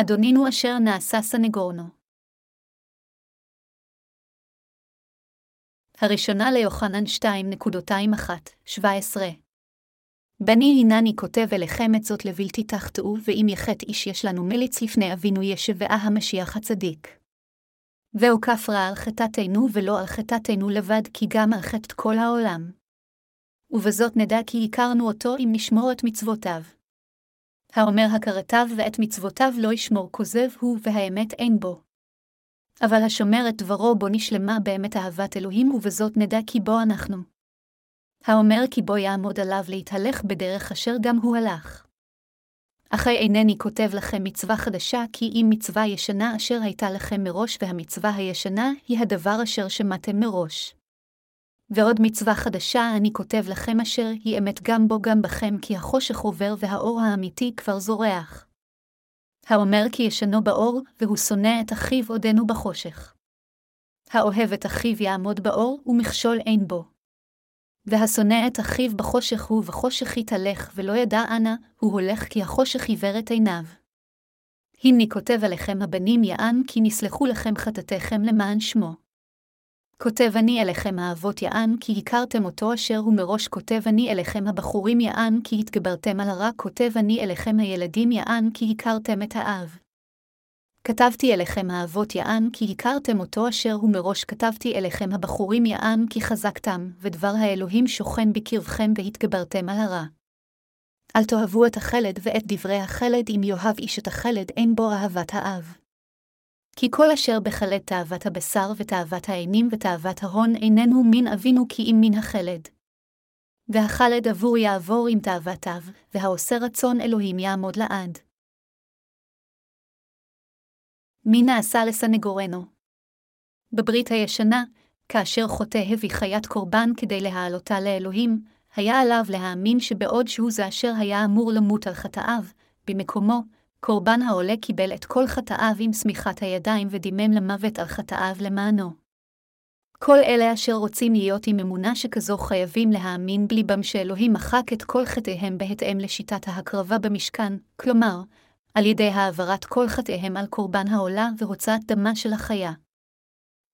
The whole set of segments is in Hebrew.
אדונינו אשר נעשה סנגורנו. הראשונה ליוחנן 2.21-17 בני הנני כותב אליכם את זאת לבלתי תחטאו, ואם יחט איש יש לנו מליץ לפני אבינו ישבעה המשיח הצדיק. והוא כפרה על חטאתנו ולא על חטאתנו לבד, כי גם על חטאת כל העולם. ובזאת נדע כי הכרנו אותו אם נשמור את מצוותיו. האומר הכרתיו ואת מצוותיו לא ישמור כוזב הוא, והאמת אין בו. אבל השומר את דברו בו נשלמה באמת אהבת אלוהים, ובזאת נדע כי בו אנחנו. האומר כי בו יעמוד עליו להתהלך בדרך אשר גם הוא הלך. אחי אינני כותב לכם מצווה חדשה, כי אם מצווה ישנה אשר הייתה לכם מראש, והמצווה הישנה היא הדבר אשר שמעתם מראש. ועוד מצווה חדשה אני כותב לכם אשר היא אמת גם בו גם בכם, כי החושך עובר והאור האמיתי כבר זורח. האומר כי ישנו באור, והוא שונא את אחיו עודנו בחושך. האוהב את אחיו יעמוד באור, ומכשול אין בו. והשונא את אחיו בחושך הוא בחושך יתהלך, ולא ידע אנה, הוא הולך כי החושך עיוור את עיניו. הנה כותב עליכם הבנים יען, כי נסלחו לכם חטאתיכם למען שמו. כותב אני אליכם האבות יען, כי הכרתם אותו אשר הוא מראש כותב אני אליכם הבחורים יען, כי התגברתם על הרע, כותב אני אליכם הילדים יען, כי הכרתם את האב. כתבתי אליכם האבות יען, כי הכרתם אותו אשר הוא מראש כתבתי אליכם הבחורים יען, כי חזקתם, ודבר האלוהים שוכן בקרבכם והתגברתם על הרע. אל תאהבו את החלד ואת דברי החלד, אם יאהב איש את החלד, אין בו אהבת האב. כי כל אשר בחלד תאוות הבשר ותאוות העינים ותאוות ההון איננו מן אבינו כי אם מן החלד. והחלד עבור יעבור עם תאוותיו, והעושה רצון אלוהים יעמוד לעד. מי נעשה לסנגורנו? בברית הישנה, כאשר חוטא הביא חיית קורבן כדי להעלותה לאלוהים, היה עליו להאמין שבעוד שהוא זה אשר היה אמור למות על חטאיו, במקומו, קורבן העולה קיבל את כל חטאיו עם שמיכת הידיים ודימם למוות על חטאיו למענו. כל אלה אשר רוצים להיות עם אמונה שכזו חייבים להאמין בליבם שאלוהים מחק את כל חטאיהם בהתאם לשיטת ההקרבה במשכן, כלומר, על ידי העברת כל חטאיהם על קורבן העולה והוצאת דמה של החיה.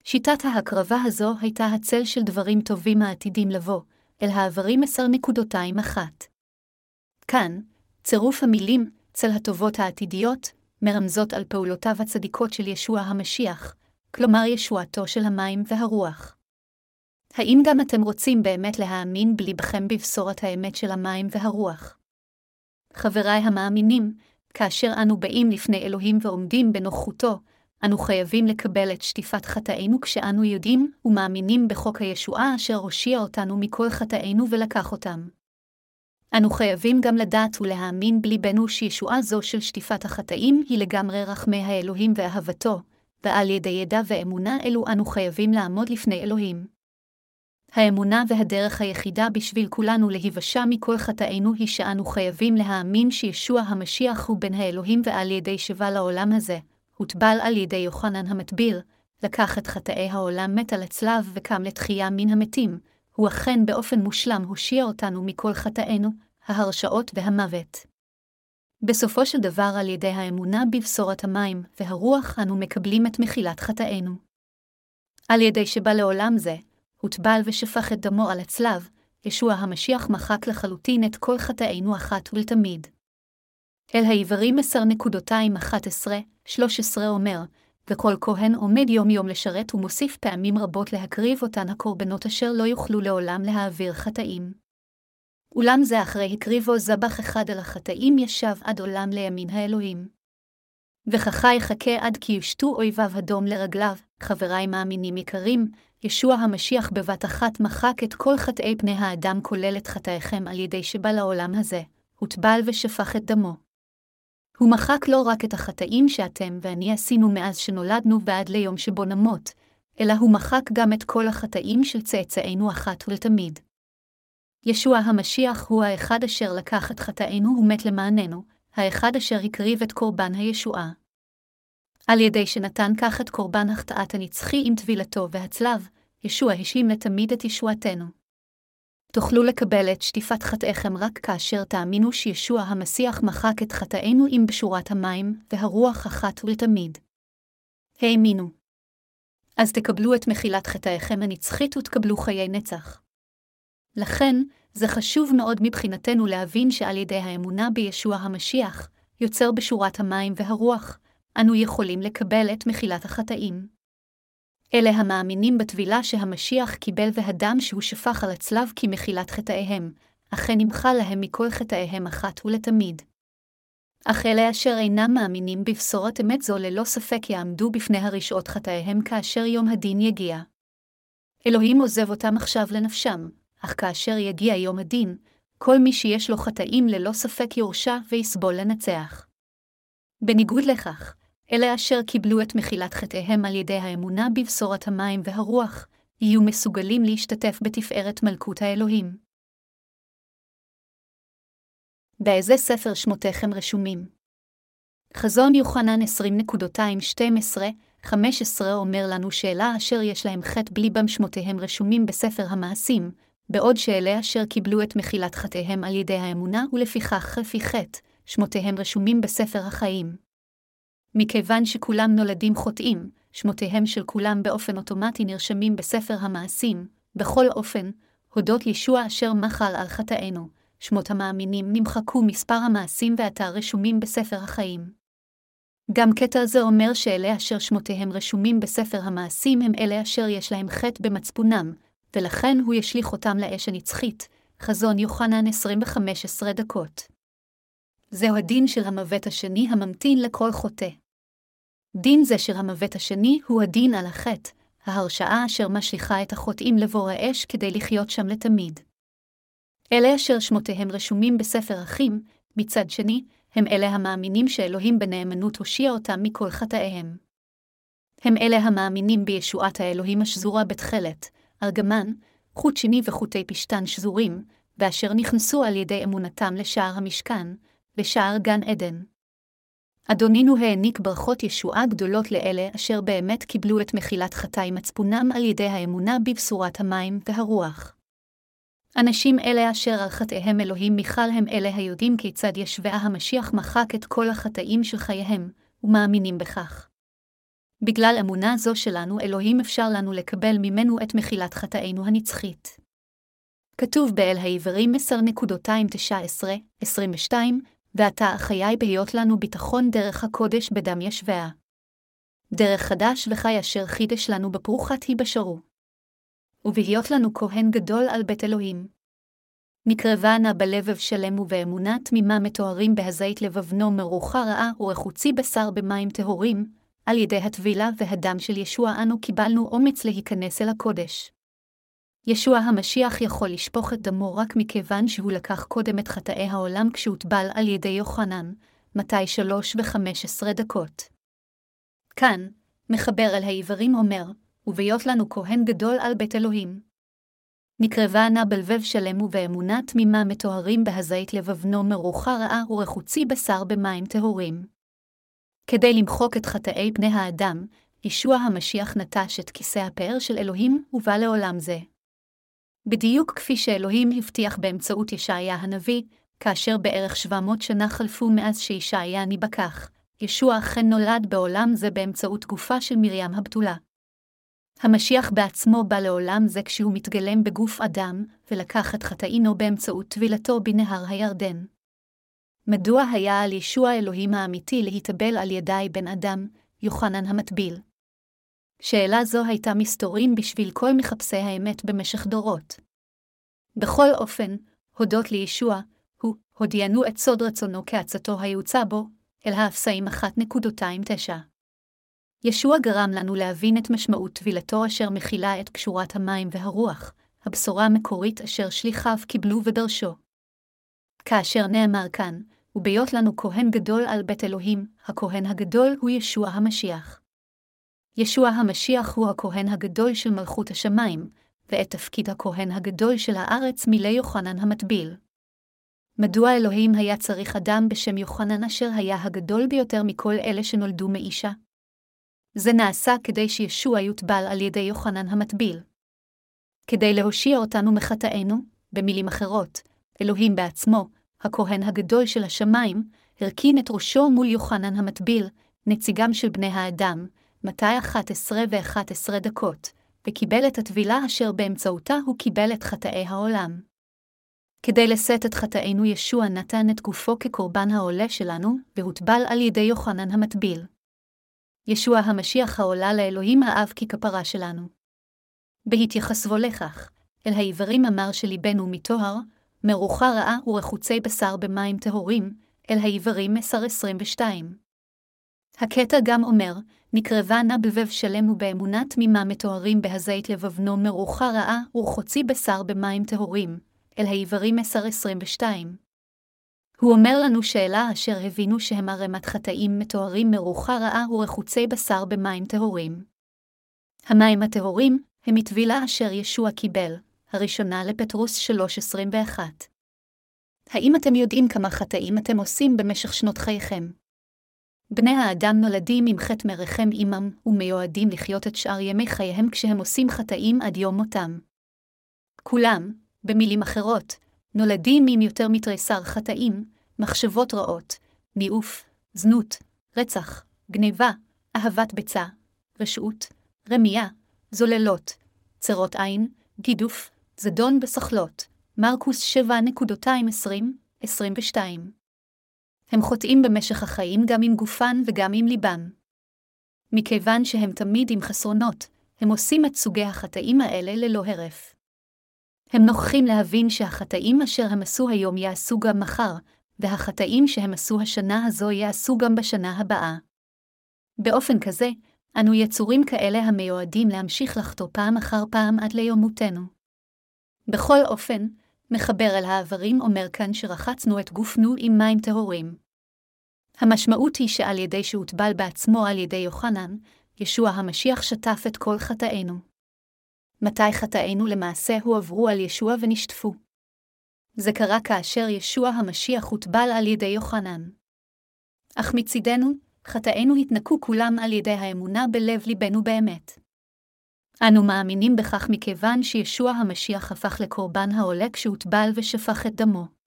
שיטת ההקרבה הזו הייתה הצל של דברים טובים העתידים לבוא, אל העברים עשר נקודותיים אחת. כאן, צירוף המילים צל הטובות העתידיות, מרמזות על פעולותיו הצדיקות של ישוע המשיח, כלומר ישועתו של המים והרוח. האם גם אתם רוצים באמת להאמין בלבכם בבשורת האמת של המים והרוח? חבריי המאמינים, כאשר אנו באים לפני אלוהים ועומדים בנוחותו, אנו חייבים לקבל את שטיפת חטאינו כשאנו יודעים ומאמינים בחוק הישועה אשר הושיע אותנו מכל חטאינו ולקח אותם. אנו חייבים גם לדעת ולהאמין בליבנו שישועה זו של שטיפת החטאים היא לגמרי רחמי האלוהים ואהבתו, ועל ידי ידע ואמונה אלו אנו חייבים לעמוד לפני אלוהים. האמונה והדרך היחידה בשביל כולנו להיוושע מכל חטאינו היא שאנו חייבים להאמין שישוע המשיח הוא בן האלוהים ועל ידי שבה לעולם הזה, הוטבל על ידי יוחנן המטביר, לקח את חטאי העולם מת על הצלב וקם לתחייה מן המתים, הוא אכן באופן מושלם הושיע אותנו מכל חטאינו, ההרשעות והמוות. בסופו של דבר, על ידי האמונה בבשורת המים והרוח, אנו מקבלים את מחילת חטאינו. על ידי שבא לעולם זה, הוטבל ושפך את דמו על הצלב, ישוע המשיח מחק לחלוטין את כל חטאינו אחת ולתמיד. אל העברים 10.11-13 אומר, וכל כהן עומד יום-יום לשרת ומוסיף פעמים רבות להקריב אותן הקורבנות אשר לא יוכלו לעולם להעביר חטאים. אולם זה אחרי הקריבו זבח אחד על החטאים ישב עד עולם לימין האלוהים. וככה יחכה עד כי יושתו אויביו הדום לרגליו, חבריי מאמינים יקרים, ישוע המשיח בבת אחת מחק את כל חטאי פני האדם כולל את חטאיכם על ידי שבא לעולם הזה, הוטבל ושפך את דמו. הוא מחק לא רק את החטאים שאתם ואני עשינו מאז שנולדנו ועד ליום שבו נמות, אלא הוא מחק גם את כל החטאים של צאצאינו אחת ולתמיד. ישוע המשיח הוא האחד אשר לקח את חטאינו ומת למעננו, האחד אשר הקריב את קורבן הישועה. על ידי שנתן כך את קורבן החטאת הנצחי עם טבילתו והצלב, ישוע השלים לתמיד את ישועתנו. תוכלו לקבל את שטיפת חטאיכם רק כאשר תאמינו שישוע המסיח מחק את חטאינו עם בשורת המים והרוח אחת ולתמיד. האמינו. אז תקבלו את מחילת חטאיכם הנצחית ותקבלו חיי נצח. לכן, זה חשוב מאוד מבחינתנו להבין שעל ידי האמונה בישוע המשיח, יוצר בשורת המים והרוח, אנו יכולים לקבל את מחילת החטאים. אלה המאמינים בטבילה שהמשיח קיבל והדם שהוא שפך על הצלב כמחילת חטאיהם, אכן נמחה להם מכל חטאיהם אחת ולתמיד. אך אלה אשר אינם מאמינים בבשורת אמת זו ללא ספק יעמדו בפני הרשעות חטאיהם כאשר יום הדין יגיע. אלוהים עוזב אותם עכשיו לנפשם, אך כאשר יגיע יום הדין, כל מי שיש לו חטאים ללא ספק יורשע ויסבול לנצח. בניגוד לכך, אלה אשר קיבלו את מחילת חטאיהם על ידי האמונה בבשורת המים והרוח, יהיו מסוגלים להשתתף בתפארת מלכות האלוהים. באיזה ספר שמותיכם רשומים? חזון יוחנן 20.212-15 אומר לנו שאלה אשר יש להם חטא בלי בם שמותיהם רשומים בספר המעשים, בעוד שאלה אשר קיבלו את מחילת חטאיהם על ידי האמונה ולפיכך לפי חטא, שמותיהם רשומים בספר החיים. מכיוון שכולם נולדים חוטאים, שמותיהם של כולם באופן אוטומטי נרשמים בספר המעשים, בכל אופן, הודות ישוע אשר מחל על חטאינו, שמות המאמינים נמחקו מספר המעשים ועתה רשומים בספר החיים. גם קטע זה אומר שאלה אשר שמותיהם רשומים בספר המעשים הם אלה אשר יש להם חטא במצפונם, ולכן הוא ישליך אותם לאש הנצחית, חזון יוחנן 25 דקות. זהו הדין של המוות השני הממתין לכל חוטא. דין זה של המוות השני הוא הדין על החטא, ההרשעה אשר משליכה את החוטאים לבור האש כדי לחיות שם לתמיד. אלה אשר שמותיהם רשומים בספר אחים, מצד שני, הם אלה המאמינים שאלוהים בנאמנות הושיע אותם מכל חטאיהם. הם אלה המאמינים בישועת האלוהים השזורה בתכלת, ארגמן, חוט שני וחוטי פשתן שזורים, ואשר נכנסו על ידי אמונתם לשער המשכן, ושער גן עדן. אדונינו העניק ברכות ישועה גדולות לאלה אשר באמת קיבלו את מחילת חטאי מצפונם על ידי האמונה בבשורת המים והרוח. אנשים אלה אשר על חטאיהם אלוהים מיכל הם אלה היודעים כיצד ישבעה המשיח מחק את כל החטאים של חייהם, ומאמינים בכך. בגלל אמונה זו שלנו, אלוהים אפשר לנו לקבל ממנו את מחילת חטאינו הנצחית. כתוב באל העברים 10.219-22, ועתה חיי בהיות לנו ביטחון דרך הקודש בדם ישביה. דרך חדש וחי אשר חידש לנו בפרוחת היבשרו. ובהיות לנו כהן גדול על בית אלוהים. נקרבה נא בלבב שלם ובאמונה תמימה מטוהרים בהזית לבבנו מרוחה רעה ורחוצי בשר במים טהורים, על ידי הטבילה והדם של ישוע אנו קיבלנו אומץ להיכנס אל הקודש. ישוע המשיח יכול לשפוך את דמו רק מכיוון שהוא לקח קודם את חטאי העולם כשהוטבל על ידי יוחנן, מתי שלוש וחמש עשרה דקות. כאן, מחבר אל העברים אומר, ובהיות לנו כהן גדול על בית אלוהים. נקרבה נא בלבב שלם ובאמונה תמימה מטוהרים בהזית לבבנו מרוחה רעה ורחוצי בשר במים טהורים. כדי למחוק את חטאי בני האדם, ישוע המשיח נטש את כיסא הפאר של אלוהים ובא לעולם זה. בדיוק כפי שאלוהים הבטיח באמצעות ישעיה הנביא, כאשר בערך 700 שנה חלפו מאז שישעיה ניבקח, ישוע אכן נולד בעולם זה באמצעות גופה של מרים הבתולה. המשיח בעצמו בא לעולם זה כשהוא מתגלם בגוף אדם, ולקח את חטאינו באמצעות טבילתו בנהר הירדן. מדוע היה על ישוע אלוהים האמיתי להתאבל על ידי בן אדם, יוחנן המטביל? שאלה זו הייתה מסתורין בשביל כל מחפשי האמת במשך דורות. בכל אופן, הודות לישוע, הוא הודיענו את סוד רצונו כעצתו היוצא בו, אל האפסאים 1.29. ישוע גרם לנו להבין את משמעות טבילתו אשר מכילה את קשורת המים והרוח, הבשורה המקורית אשר שליחיו קיבלו ודרשו. כאשר נאמר כאן, ובהיות לנו כהן גדול על בית אלוהים, הכהן הגדול הוא ישוע המשיח. ישוע המשיח הוא הכהן הגדול של מלכות השמיים, ואת תפקיד הכהן הגדול של הארץ מילא יוחנן המטביל. מדוע אלוהים היה צריך אדם בשם יוחנן אשר היה הגדול ביותר מכל אלה שנולדו מאישה? זה נעשה כדי שישוע יוטבל על ידי יוחנן המטביל. כדי להושיע אותנו מחטאינו, במילים אחרות, אלוהים בעצמו, הכהן הגדול של השמיים, הרכין את ראשו מול יוחנן המטביל, נציגם של בני האדם, מתי 11 ו-11 דקות, וקיבל את הטבילה אשר באמצעותה הוא קיבל את חטאי העולם. כדי לשאת את חטאינו ישוע נתן את גופו כקורבן העולה שלנו, והוטבל על ידי יוחנן המטביל. ישוע המשיח העולה לאלוהים האב ככפרה שלנו. בהתייחסו לכך, אל העברים אמר שליבנו מטוהר, מרוחה רעה ורחוצי בשר במים טהורים, אל העברים מסר 22. הקטע גם אומר, נקרבה נא בבב שלם ובאמונה תמימה מטוהרים בהזית לבבנו מרוחה רעה ורחוצי בשר במים טהורים, אל העברים מסר 22. הוא אומר לנו שאלה אשר הבינו שהם ערמת חטאים מטוהרים מרוחה רעה ורחוצי בשר במים טהורים. המים הטהורים הם מטבילה אשר ישוע קיבל, הראשונה לפטרוס 3.21. האם אתם יודעים כמה חטאים אתם עושים במשך שנות חייכם? בני האדם נולדים עם חטא מרחם עמם, ומיועדים לחיות את שאר ימי חייהם כשהם עושים חטאים עד יום מותם. כולם, במילים אחרות, נולדים עם יותר מתריסר חטאים, מחשבות רעות, ניאוף, זנות, רצח, גניבה, אהבת ביצה, רשעות, רמייה, זוללות, צרות עין, גידוף, זדון בסחלות, מרקוס 7.220-22. הם חוטאים במשך החיים גם עם גופן וגם עם ליבם. מכיוון שהם תמיד עם חסרונות, הם עושים את סוגי החטאים האלה ללא הרף. הם נוכחים להבין שהחטאים אשר הם עשו היום יעשו גם מחר, והחטאים שהם עשו השנה הזו יעשו גם בשנה הבאה. באופן כזה, אנו יצורים כאלה המיועדים להמשיך לחטוא פעם אחר פעם עד ליום מותנו. בכל אופן, מחבר אל העברים אומר כאן שרחצנו את גופנו עם מים טהורים. המשמעות היא שעל ידי שהוטבל בעצמו על ידי יוחנן, ישוע המשיח שטף את כל חטאינו. מתי חטאינו למעשה הועברו על ישוע ונשטפו? זה קרה כאשר ישוע המשיח הוטבל על ידי יוחנן. אך מצידנו, חטאינו התנקו כולם על ידי האמונה בלב ליבנו באמת. אנו מאמינים בכך מכיוון שישוע המשיח הפך לקורבן העולה כשהוטבל ושפך את דמו.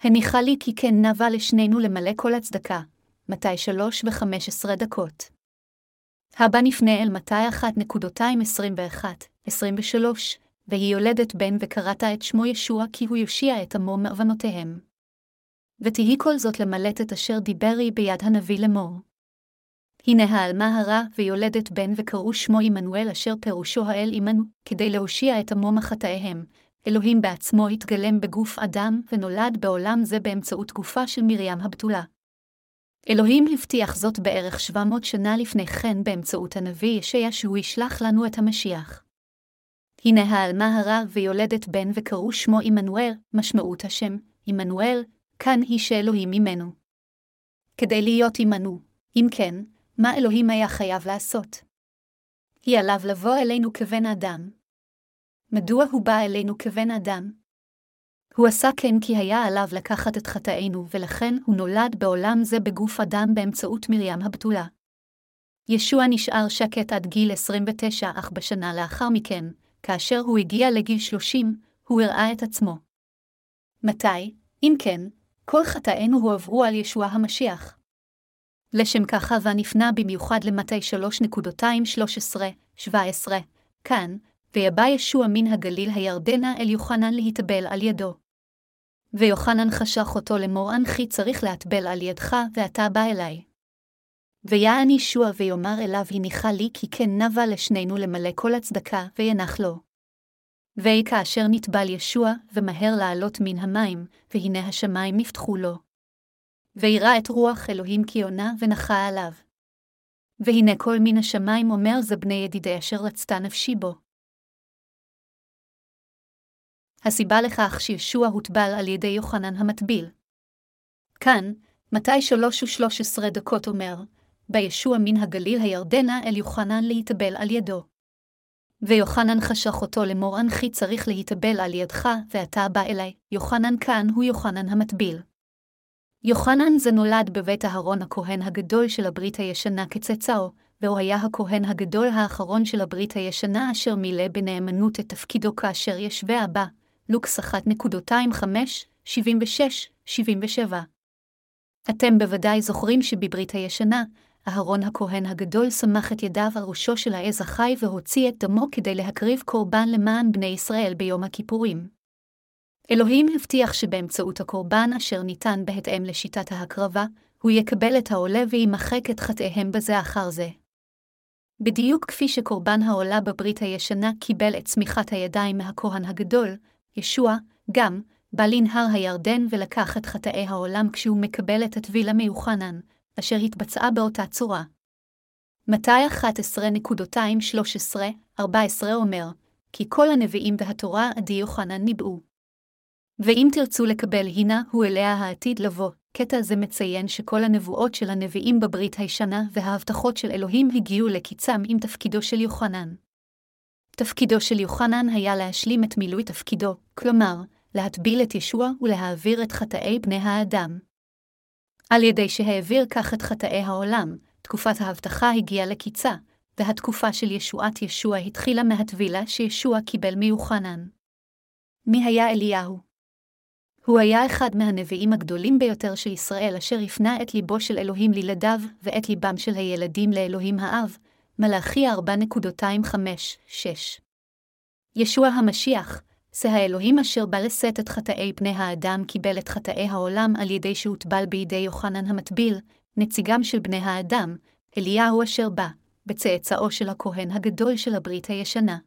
הניחה לי כי כן נבע לשנינו למלא כל הצדקה, מתי שלוש וחמש עשרה דקות. הבא נפנה אל מתי 1.221-23, והיא יולדת בן וקראת את שמו ישוע כי הוא יושיע את עמו מאבנותיהם. ותהי כל זאת למלט את אשר דיברי ביד הנביא לאמור. הנה העלמה הרע ויולדת בן וקראו שמו עמנואל אשר פירושו האל עמנו, כדי להושיע את עמו מחטאיהם. אלוהים בעצמו התגלם בגוף אדם ונולד בעולם זה באמצעות גופה של מרים הבתולה. אלוהים הבטיח זאת בערך 700 שנה לפני כן באמצעות הנביא ישע שהוא ישלח לנו את המשיח. הנה העלמה הרע ויולדת בן וקראו שמו עמנואל, משמעות השם, עמנואל, כאן היא שאלוהים ממנו. כדי להיות עמנו, אם כן, מה אלוהים היה חייב לעשות? היא עליו לבוא אלינו כבן אדם. מדוע הוא בא אלינו כבן אדם? הוא עשה כן כי היה עליו לקחת את חטאינו, ולכן הוא נולד בעולם זה בגוף אדם באמצעות מרים הבתולה. ישוע נשאר שקט עד גיל 29, אך בשנה לאחר מכן, כאשר הוא הגיע לגיל 30, הוא הראה את עצמו. מתי, אם כן, כל חטאינו הועברו על ישוע המשיח. לשם כך הווה נפנה במיוחד למטי 3.213-17, כאן, ויבא ישוע מן הגליל הירדנה אל יוחנן להתאבל על ידו. ויוחנן חשך אותו לאמור אנכי צריך להטבל על ידך, ואתה בא אליי. ויען ישוע ויאמר אליו הניחה לי כי כן נבע לשנינו למלא כל הצדקה, וינח לו. ויהי כאשר נטבל ישוע, ומהר לעלות מן המים, והנה השמיים נפתחו לו. וירא את רוח אלוהים כי עונה ונחה עליו. והנה כל מן השמיים אומר זה בני ידידי אשר רצתה נפשי בו. הסיבה לכך שישוע הוטבל על ידי יוחנן המטביל. כאן, מתי שלוש ושלוש עשרה דקות אומר, בישוע מן הגליל הירדנה אל יוחנן להתאבל על ידו. ויוחנן חשך אותו לאמור אנכי צריך להתאבל על ידך, ואתה בא אליי. יוחנן כאן הוא יוחנן המטביל. יוחנן זה נולד בבית אהרון הכהן הגדול של הברית הישנה כצאצאו, והוא היה הכהן הגדול האחרון של הברית הישנה אשר מילא בנאמנות את תפקידו כאשר ישווה הבא, לוקס 1.25, 76-77. אתם בוודאי זוכרים שבברית הישנה, אהרון הכהן הגדול סמך את ידיו על ראשו של העז החי והוציא את דמו כדי להקריב קורבן למען בני ישראל ביום הכיפורים. אלוהים הבטיח שבאמצעות הקורבן אשר ניתן בהתאם לשיטת ההקרבה, הוא יקבל את העולה וימחק את חטאיהם בזה אחר זה. בדיוק כפי שקורבן העולה בברית הישנה קיבל את צמיחת הידיים מהכהן הגדול, ישוע, גם, בא לנהר הירדן ולקח את חטאי העולם כשהוא מקבל את הטבילה מיוחנן, אשר התבצעה באותה צורה. מתי 11.213-14 אומר, כי כל הנביאים והתורה עדי יוחנן ניבאו. ואם תרצו לקבל הינה הוא אליה העתיד לבוא, קטע זה מציין שכל הנבואות של הנביאים בברית הישנה וההבטחות של אלוהים הגיעו לקיצם עם תפקידו של יוחנן. תפקידו של יוחנן היה להשלים את מילוי תפקידו, כלומר, להטביל את ישוע ולהעביר את חטאי בני האדם. על ידי שהעביר כך את חטאי העולם, תקופת ההבטחה הגיעה לקיצה, והתקופה של ישועת ישוע התחילה מהטבילה שישוע קיבל מיוחנן. מי היה אליהו? הוא היה אחד מהנביאים הגדולים ביותר של ישראל אשר הפנה את ליבו של אלוהים לילדיו ואת ליבם של הילדים לאלוהים האב, מלאכי 4.25-6. ישוע המשיח, זה האלוהים אשר בא לשאת את חטאי בני האדם קיבל את חטאי העולם על ידי שהוטבל בידי יוחנן המטביל, נציגם של בני האדם, אליהו אשר בא, בצאצאו של הכהן הגדול של הברית הישנה.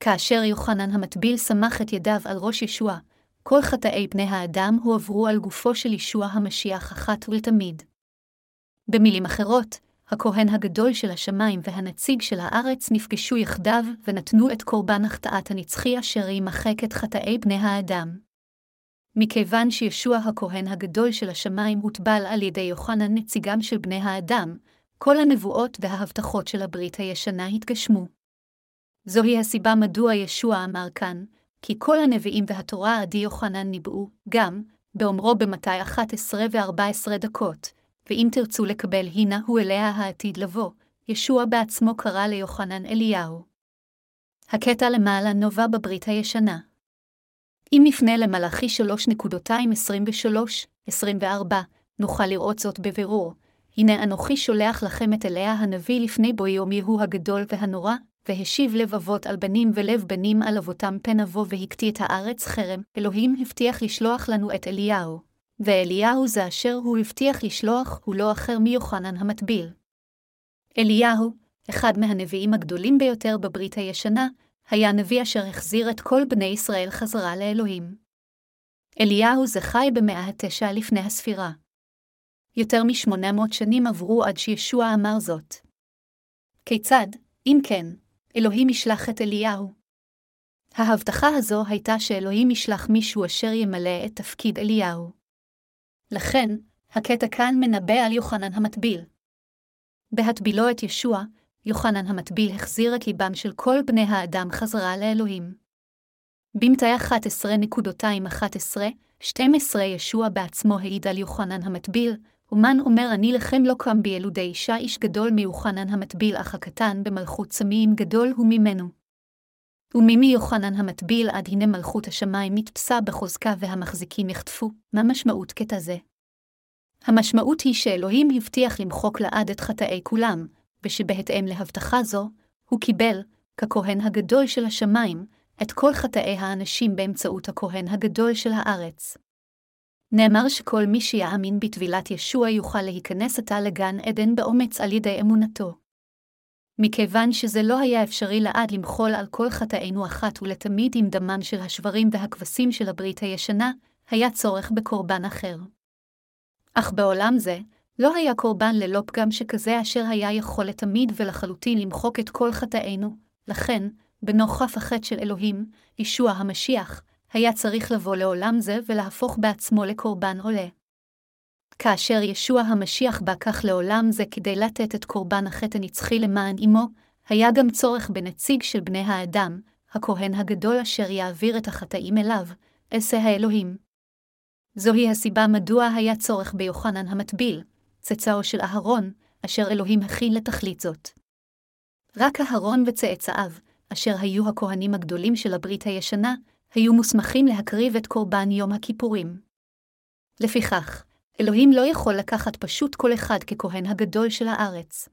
כאשר יוחנן המטביל סמך את ידיו על ראש ישוע, כל חטאי בני האדם הועברו על גופו של ישוע המשיח אחת ולתמיד. במילים אחרות, הכהן הגדול של השמיים והנציג של הארץ נפגשו יחדיו ונתנו את קורבן החטאת הנצחי אשר ימחק את חטאי בני האדם. מכיוון שישוע הכהן הגדול של השמיים הוטבל על ידי יוחנן נציגם של בני האדם, כל הנבואות וההבטחות של הברית הישנה התגשמו. זוהי הסיבה מדוע ישוע אמר כאן, כי כל הנביאים והתורה עדי יוחנן ניבאו, גם, באומרו במתי 11 ו-14 דקות, ואם תרצו לקבל הינה הוא אליה העתיד לבוא, ישוע בעצמו קרא ליוחנן אליהו. הקטע למעלה נובע בברית הישנה. אם נפנה למלאכי 3.23-24, נוכל לראות זאת בבירור. הנה אנוכי שולח לכם את אליה הנביא לפני בו יום יהוא הגדול והנורא, והשיב לב אבות על בנים ולב בנים על אבותם פן אבוא והקטיא את הארץ חרם, אלוהים הבטיח לשלוח לנו את אליהו. ואליהו זה אשר הוא הבטיח לשלוח, הוא לא אחר מיוחנן המטביל. אליהו, אחד מהנביאים הגדולים ביותר בברית הישנה, היה נביא אשר החזיר את כל בני ישראל חזרה לאלוהים. אליהו זה חי במאה התשע לפני הספירה. יותר משמונה מאות שנים עברו עד שישוע אמר זאת. כיצד, אם כן, אלוהים ישלח את אליהו? ההבטחה הזו הייתה שאלוהים ישלח מישהו אשר ימלא את תפקיד אליהו. לכן, הקטע כאן מנבא על יוחנן המטביל. בהטבילו את ישוע, יוחנן המטביל החזיר את ליבם של כל בני האדם חזרה לאלוהים. במתי 11.211, ישוע בעצמו העיד על יוחנן המטביל, ומן אומר אני לכם לא קם בילודי אישה איש גדול מיוחנן המטביל אך הקטן במלכות צמאים גדול הוא ממנו. וממי יוחנן המטביל עד הנה מלכות השמיים נתפסה בחוזקה והמחזיקים יחטפו, מה משמעות קטע זה? המשמעות היא שאלוהים הבטיח למחוק לעד את חטאי כולם, ושבהתאם להבטחה זו, הוא קיבל, ככהן הגדול של השמיים, את כל חטאי האנשים באמצעות הכהן הגדול של הארץ. נאמר שכל מי שיאמין בטבילת ישוע יוכל להיכנס עתה לגן עדן באומץ על ידי אמונתו. מכיוון שזה לא היה אפשרי לעד למחול על כל חטאינו אחת ולתמיד עם דמם של השברים והכבשים של הברית הישנה, היה צורך בקורבן אחר. אך בעולם זה, לא היה קורבן ללא פגם שכזה אשר היה יכול לתמיד ולחלוטין למחוק את כל חטאינו, לכן, בנוכח החטא של אלוהים, ישוע המשיח, היה צריך לבוא לעולם זה ולהפוך בעצמו לקורבן עולה. כאשר ישוע המשיח בא כך לעולם זה כדי לתת את קורבן החטא הנצחי למען אמו, היה גם צורך בנציג של בני האדם, הכהן הגדול אשר יעביר את החטאים אליו, אעשה האלוהים. זוהי הסיבה מדוע היה צורך ביוחנן המטביל, צאצאו של אהרון, אשר אלוהים הכין לתכלית זאת. רק אהרון וצאצאיו, אשר היו הכהנים הגדולים של הברית הישנה, היו מוסמכים להקריב את קורבן יום הכיפורים. לפיכך, אלוהים לא יכול לקחת פשוט כל אחד ככהן הגדול של הארץ.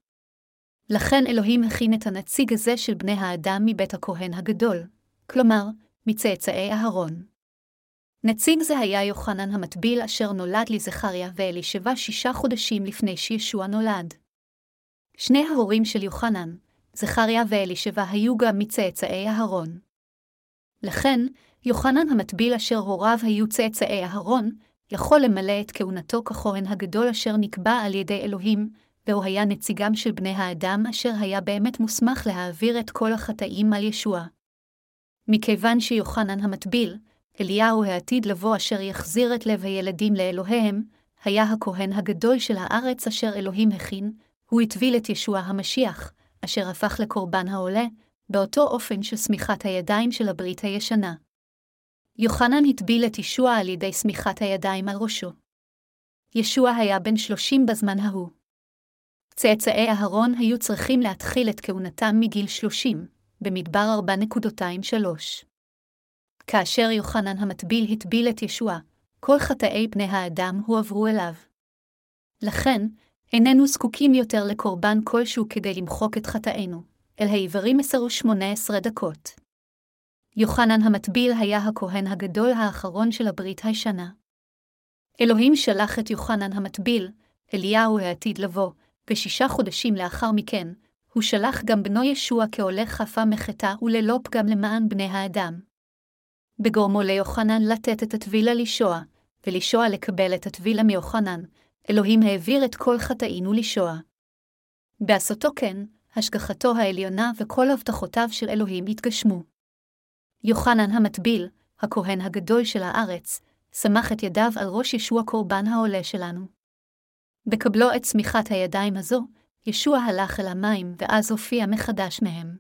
לכן אלוהים הכין את הנציג הזה של בני האדם מבית הכהן הגדול, כלומר, מצאצאי אהרון. נציג זה היה יוחנן המטביל אשר נולד לזכריה ואלישבע שישה חודשים לפני שישוע נולד. שני ההורים של יוחנן, זכריה ואלישבע היו גם מצאצאי אהרון. לכן, יוחנן המטביל אשר הוריו היו צאצאי אהרון, יכול למלא את כהונתו ככהן הגדול אשר נקבע על ידי אלוהים, והוא היה נציגם של בני האדם אשר היה באמת מוסמך להעביר את כל החטאים על ישוע. מכיוון שיוחנן המטביל, אליהו העתיד לבוא אשר יחזיר את לב הילדים לאלוהיהם, היה הכהן הגדול של הארץ אשר אלוהים הכין, הוא הטביל את ישוע המשיח, אשר הפך לקורבן העולה, באותו אופן של סמיכת הידיים של הברית הישנה. יוחנן הטביל את ישוע על ידי סמיכת הידיים על ראשו. ישוע היה בן שלושים בזמן ההוא. צאצאי אהרון היו צריכים להתחיל את כהונתם מגיל שלושים, במדבר 4.23. כאשר יוחנן המטביל הטביל את ישוע, כל חטאי בני האדם הועברו אליו. לכן, איננו זקוקים יותר לקורבן כלשהו כדי למחוק את חטאינו, אל העברים מסרו 18 דקות. יוחנן המטביל היה הכהן הגדול האחרון של הברית הישנה. אלוהים שלח את יוחנן המטביל, אליהו העתיד לבוא, ושישה חודשים לאחר מכן, הוא שלח גם בנו ישוע כהולך חפה מחטא וללא פגם למען בני האדם. בגורמו ליוחנן לתת את הטבילה לישוע, ולישוע לקבל את הטבילה מיוחנן, אלוהים העביר את כל חטאינו לישוע. בעשותו כן, השגחתו העליונה וכל הבטחותיו של אלוהים התגשמו. יוחנן המטביל, הכהן הגדול של הארץ, סמך את ידיו על ראש ישוע קורבן העולה שלנו. בקבלו את צמיחת הידיים הזו, ישוע הלך אל המים ואז הופיע מחדש מהם.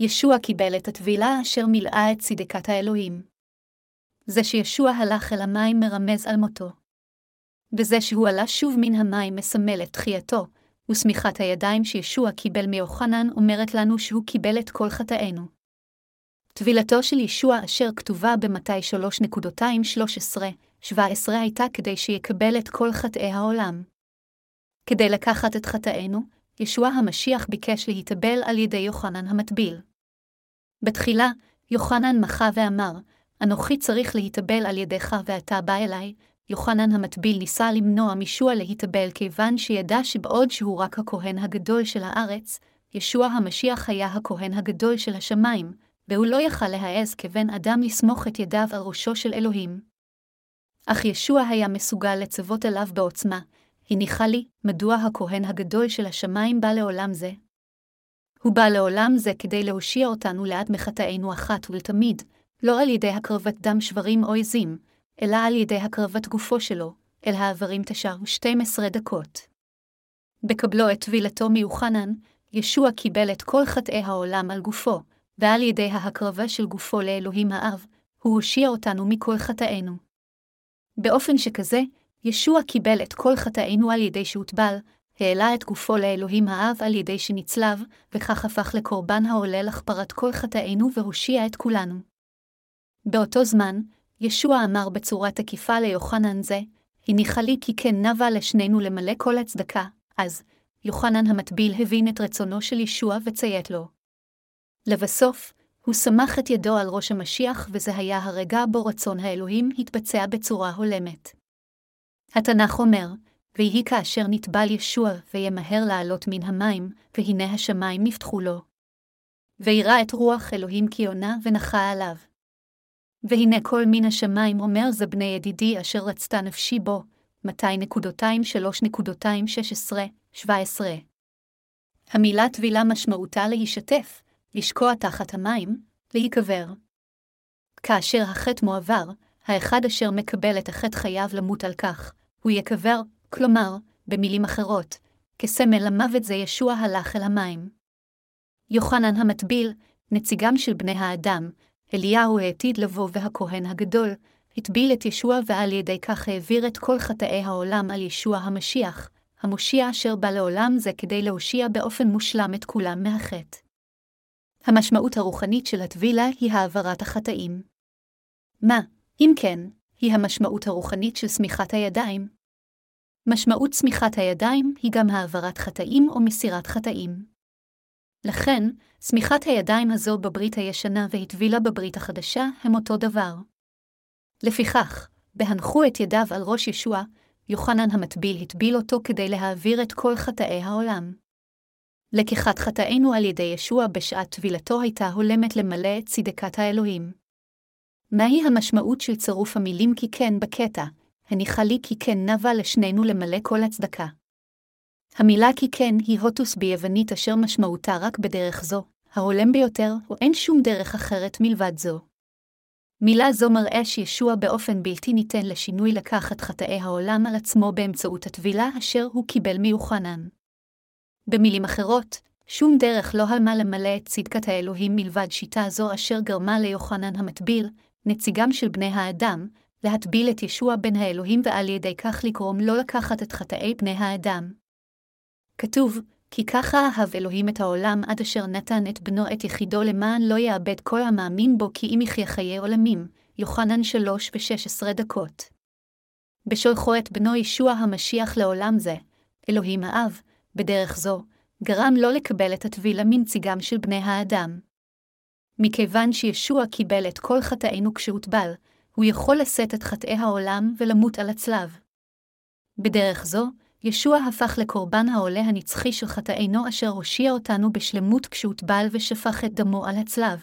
ישוע קיבל את הטבילה אשר מילאה את צדקת האלוהים. זה שישוע הלך אל המים מרמז על מותו. וזה שהוא עלה שוב מן המים מסמל את תחייתו, ושמיכת הידיים שישוע קיבל מיוחנן אומרת לנו שהוא קיבל את כל חטאינו. טבילתו של ישוע אשר כתובה במתי 3.213-17 הייתה כדי שיקבל את כל חטאי העולם. כדי לקחת את חטאינו, ישוע המשיח ביקש להתאבל על ידי יוחנן המטביל. בתחילה, יוחנן מחה ואמר, אנוכי צריך להתאבל על ידיך ואתה בא אליי, יוחנן המטביל ניסה למנוע מישוע להתאבל כיוון שידע שבעוד שהוא רק הכהן הגדול של הארץ, ישוע המשיח היה הכהן הגדול של השמיים, והוא לא יכל להעז כבן אדם לסמוך את ידיו על ראשו של אלוהים. אך ישוע היה מסוגל לצוות אליו בעוצמה, הניחה לי, מדוע הכהן הגדול של השמיים בא לעולם זה. הוא בא לעולם זה כדי להושיע אותנו לעד מחטאינו אחת ולתמיד, לא על ידי הקרבת דם שברים או עזים, אלא על ידי הקרבת גופו שלו, אל העברים תשר 12 דקות. בקבלו את טבילתו מיוחנן, ישוע קיבל את כל חטאי העולם על גופו, ועל ידי ההקרבה של גופו לאלוהים האב, הוא הושיע אותנו מכל חטאינו. באופן שכזה, ישוע קיבל את כל חטאינו על ידי שהוטבל, העלה את גופו לאלוהים האב על ידי שנצלב, וכך הפך לקורבן העולה לכפרת כל חטאינו והושיע את כולנו. באותו זמן, ישוע אמר בצורה תקיפה ליוחנן זה, הניחה לי כי כן נבה לשנינו למלא כל הצדקה, אז, יוחנן המטביל הבין את רצונו של ישוע וציית לו. לבסוף, הוא סמך את ידו על ראש המשיח, וזה היה הרגע בו רצון האלוהים התבצע בצורה הולמת. התנ"ך אומר, ויהי כאשר נטבל ישוע, וימהר לעלות מן המים, והנה השמיים נפתחו לו. וירא את רוח אלוהים כיונה ונחה עליו. והנה כל מן השמיים אומר זה בני ידידי אשר רצתה נפשי בו, 2.3.216-17. המילה טבילה משמעותה להישתף, לשקוע תחת המים, להיקבר. כאשר החטא מועבר, האחד אשר מקבל את החטא חייב למות על כך, הוא יקבר, כלומר, במילים אחרות, כסמל למוות זה ישוע הלך אל המים. יוחנן המטביל, נציגם של בני האדם, אליהו העתיד לבוא והכהן הגדול, הטביל את ישוע ועל ידי כך העביר את כל חטאי העולם על ישוע המשיח, המושיע אשר בא לעולם זה כדי להושיע באופן מושלם את כולם מהחטא. המשמעות הרוחנית של הטבילה היא העברת החטאים. מה, אם כן, היא המשמעות הרוחנית של סמיכת הידיים? משמעות סמיכת הידיים היא גם העברת חטאים או מסירת חטאים. לכן, סמיכת הידיים הזו בברית הישנה והטבילה בברית החדשה הם אותו דבר. לפיכך, בהנחו את ידיו על ראש ישוע, יוחנן המטביל הטביל אותו כדי להעביר את כל חטאי העולם. לקיחת חטאינו על ידי ישוע בשעת טבילתו הייתה הולמת למלא את צדקת האלוהים. מהי המשמעות של צירוף המילים כי כן בקטע, הניחה לי כי כן נבה לשנינו למלא כל הצדקה. המילה כי כן היא הוטוס ביוונית אשר משמעותה רק בדרך זו, ההולם ביותר, או אין שום דרך אחרת מלבד זו. מילה זו מראה שישוע באופן בלתי ניתן לשינוי לקח את חטאי העולם על עצמו באמצעות הטבילה אשר הוא קיבל מיוחנן. במילים אחרות, שום דרך לא הלמה למלא את צדקת האלוהים מלבד שיטה זו אשר גרמה ליוחנן המטביל, נציגם של בני האדם, להטביל את ישוע בן האלוהים ועל ידי כך לגרום לא לקחת את חטאי בני האדם. כתוב, כי ככה אהב אלוהים את העולם עד אשר נתן את בנו את יחידו למען לא יאבד כל המאמין בו כי אם יחיה חיי עולמים, יוחנן שלוש ושש עשרה דקות. בשולחו את בנו ישוע המשיח לעולם זה, אלוהים האב, בדרך זו, גרם לא לקבל את הטבילה מנציגם של בני האדם. מכיוון שישוע קיבל את כל חטאינו כשהוטבל, הוא יכול לשאת את חטאי העולם ולמות על הצלב. בדרך זו, ישוע הפך לקורבן העולה הנצחי של חטאינו אשר הושיע אותנו בשלמות כשהוטבל ושפך את דמו על הצלב.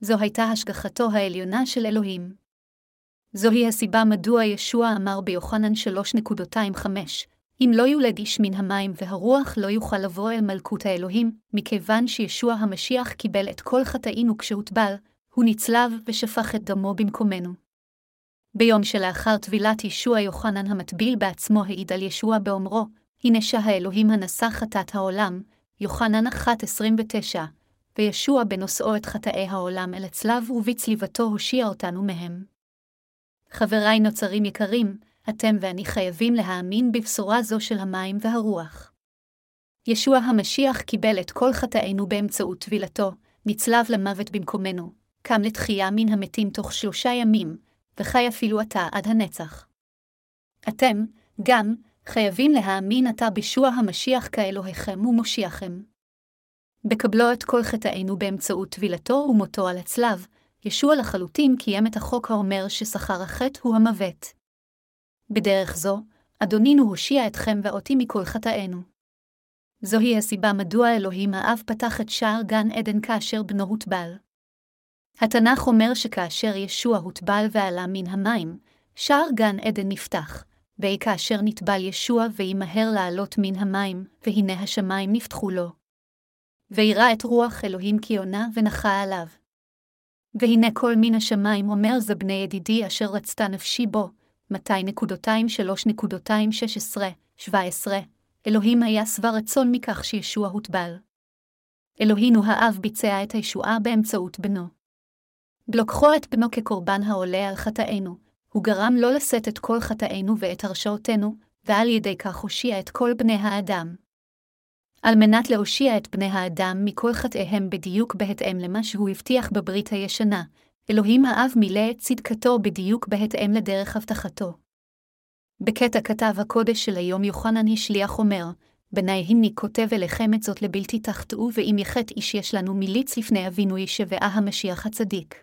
זו הייתה השגחתו העליונה של אלוהים. זוהי הסיבה מדוע ישוע אמר ביוחנן 3.25, אם לא יולד איש מן המים והרוח לא יוכל לבוא אל מלכות האלוהים, מכיוון שישוע המשיח קיבל את כל חטאינו כשהוטבל, הוא נצלב ושפך את דמו במקומנו. ביום שלאחר טבילת ישוע יוחנן המטביל בעצמו העיד על ישוע באומרו, הנה שהאלוהים הנשא חטאת העולם, יוחנן 1.29, וישוע בנושאו את חטאי העולם אל הצלב ובצליבתו הושיע אותנו מהם. חבריי נוצרים יקרים, אתם ואני חייבים להאמין בבשורה זו של המים והרוח. ישוע המשיח קיבל את כל חטאינו באמצעות טבילתו, נצלב למוות במקומנו, קם לתחייה מן המתים תוך שלושה ימים, וחי אפילו אתה עד הנצח. אתם, גם, חייבים להאמין עתה בישוע המשיח כאלוהיכם ומושיעכם. בקבלו את כל חטאינו באמצעות טבילתו ומותו על הצלב, ישוע לחלוטין קיים את החוק האומר ששכר החטא הוא המוות. בדרך זו, אדונינו הושיע אתכם ואותי מכל חטאינו. זוהי הסיבה מדוע אלוהים האב פתח את שער גן עדן כאשר בנו הוטבל. התנ"ך אומר שכאשר ישוע הוטבל ועלה מן המים, שער גן עדן נפתח, והיא כאשר נטבל ישוע וימהר לעלות מן המים, והנה השמיים נפתחו לו. וירא את רוח אלוהים כיונה ונחה עליו. והנה כל מן השמיים אומר זה בני ידידי אשר רצתה נפשי בו, 2.3.16-17, אלוהים היה שבע רצון מכך שישוע הוטבל. אלוהינו האב ביצע את הישועה באמצעות בנו. בלוקחו את בנו כקורבן העולה על חטאינו, הוא גרם לא לשאת את כל חטאינו ואת הרשעותינו, ועל ידי כך הושיע את כל בני האדם. על מנת להושיע את בני האדם מכל חטאיהם בדיוק בהתאם למה שהוא הבטיח בברית הישנה, אלוהים האב מילא את צדקתו בדיוק בהתאם לדרך הבטחתו. בקטע כתב הקודש של היום יוחנן השליח אומר, בני המני כותב אליכם את זאת לבלתי תחטאו ואם יחט איש יש לנו מיליץ לפני אבינו ישבעה המשיח הצדיק.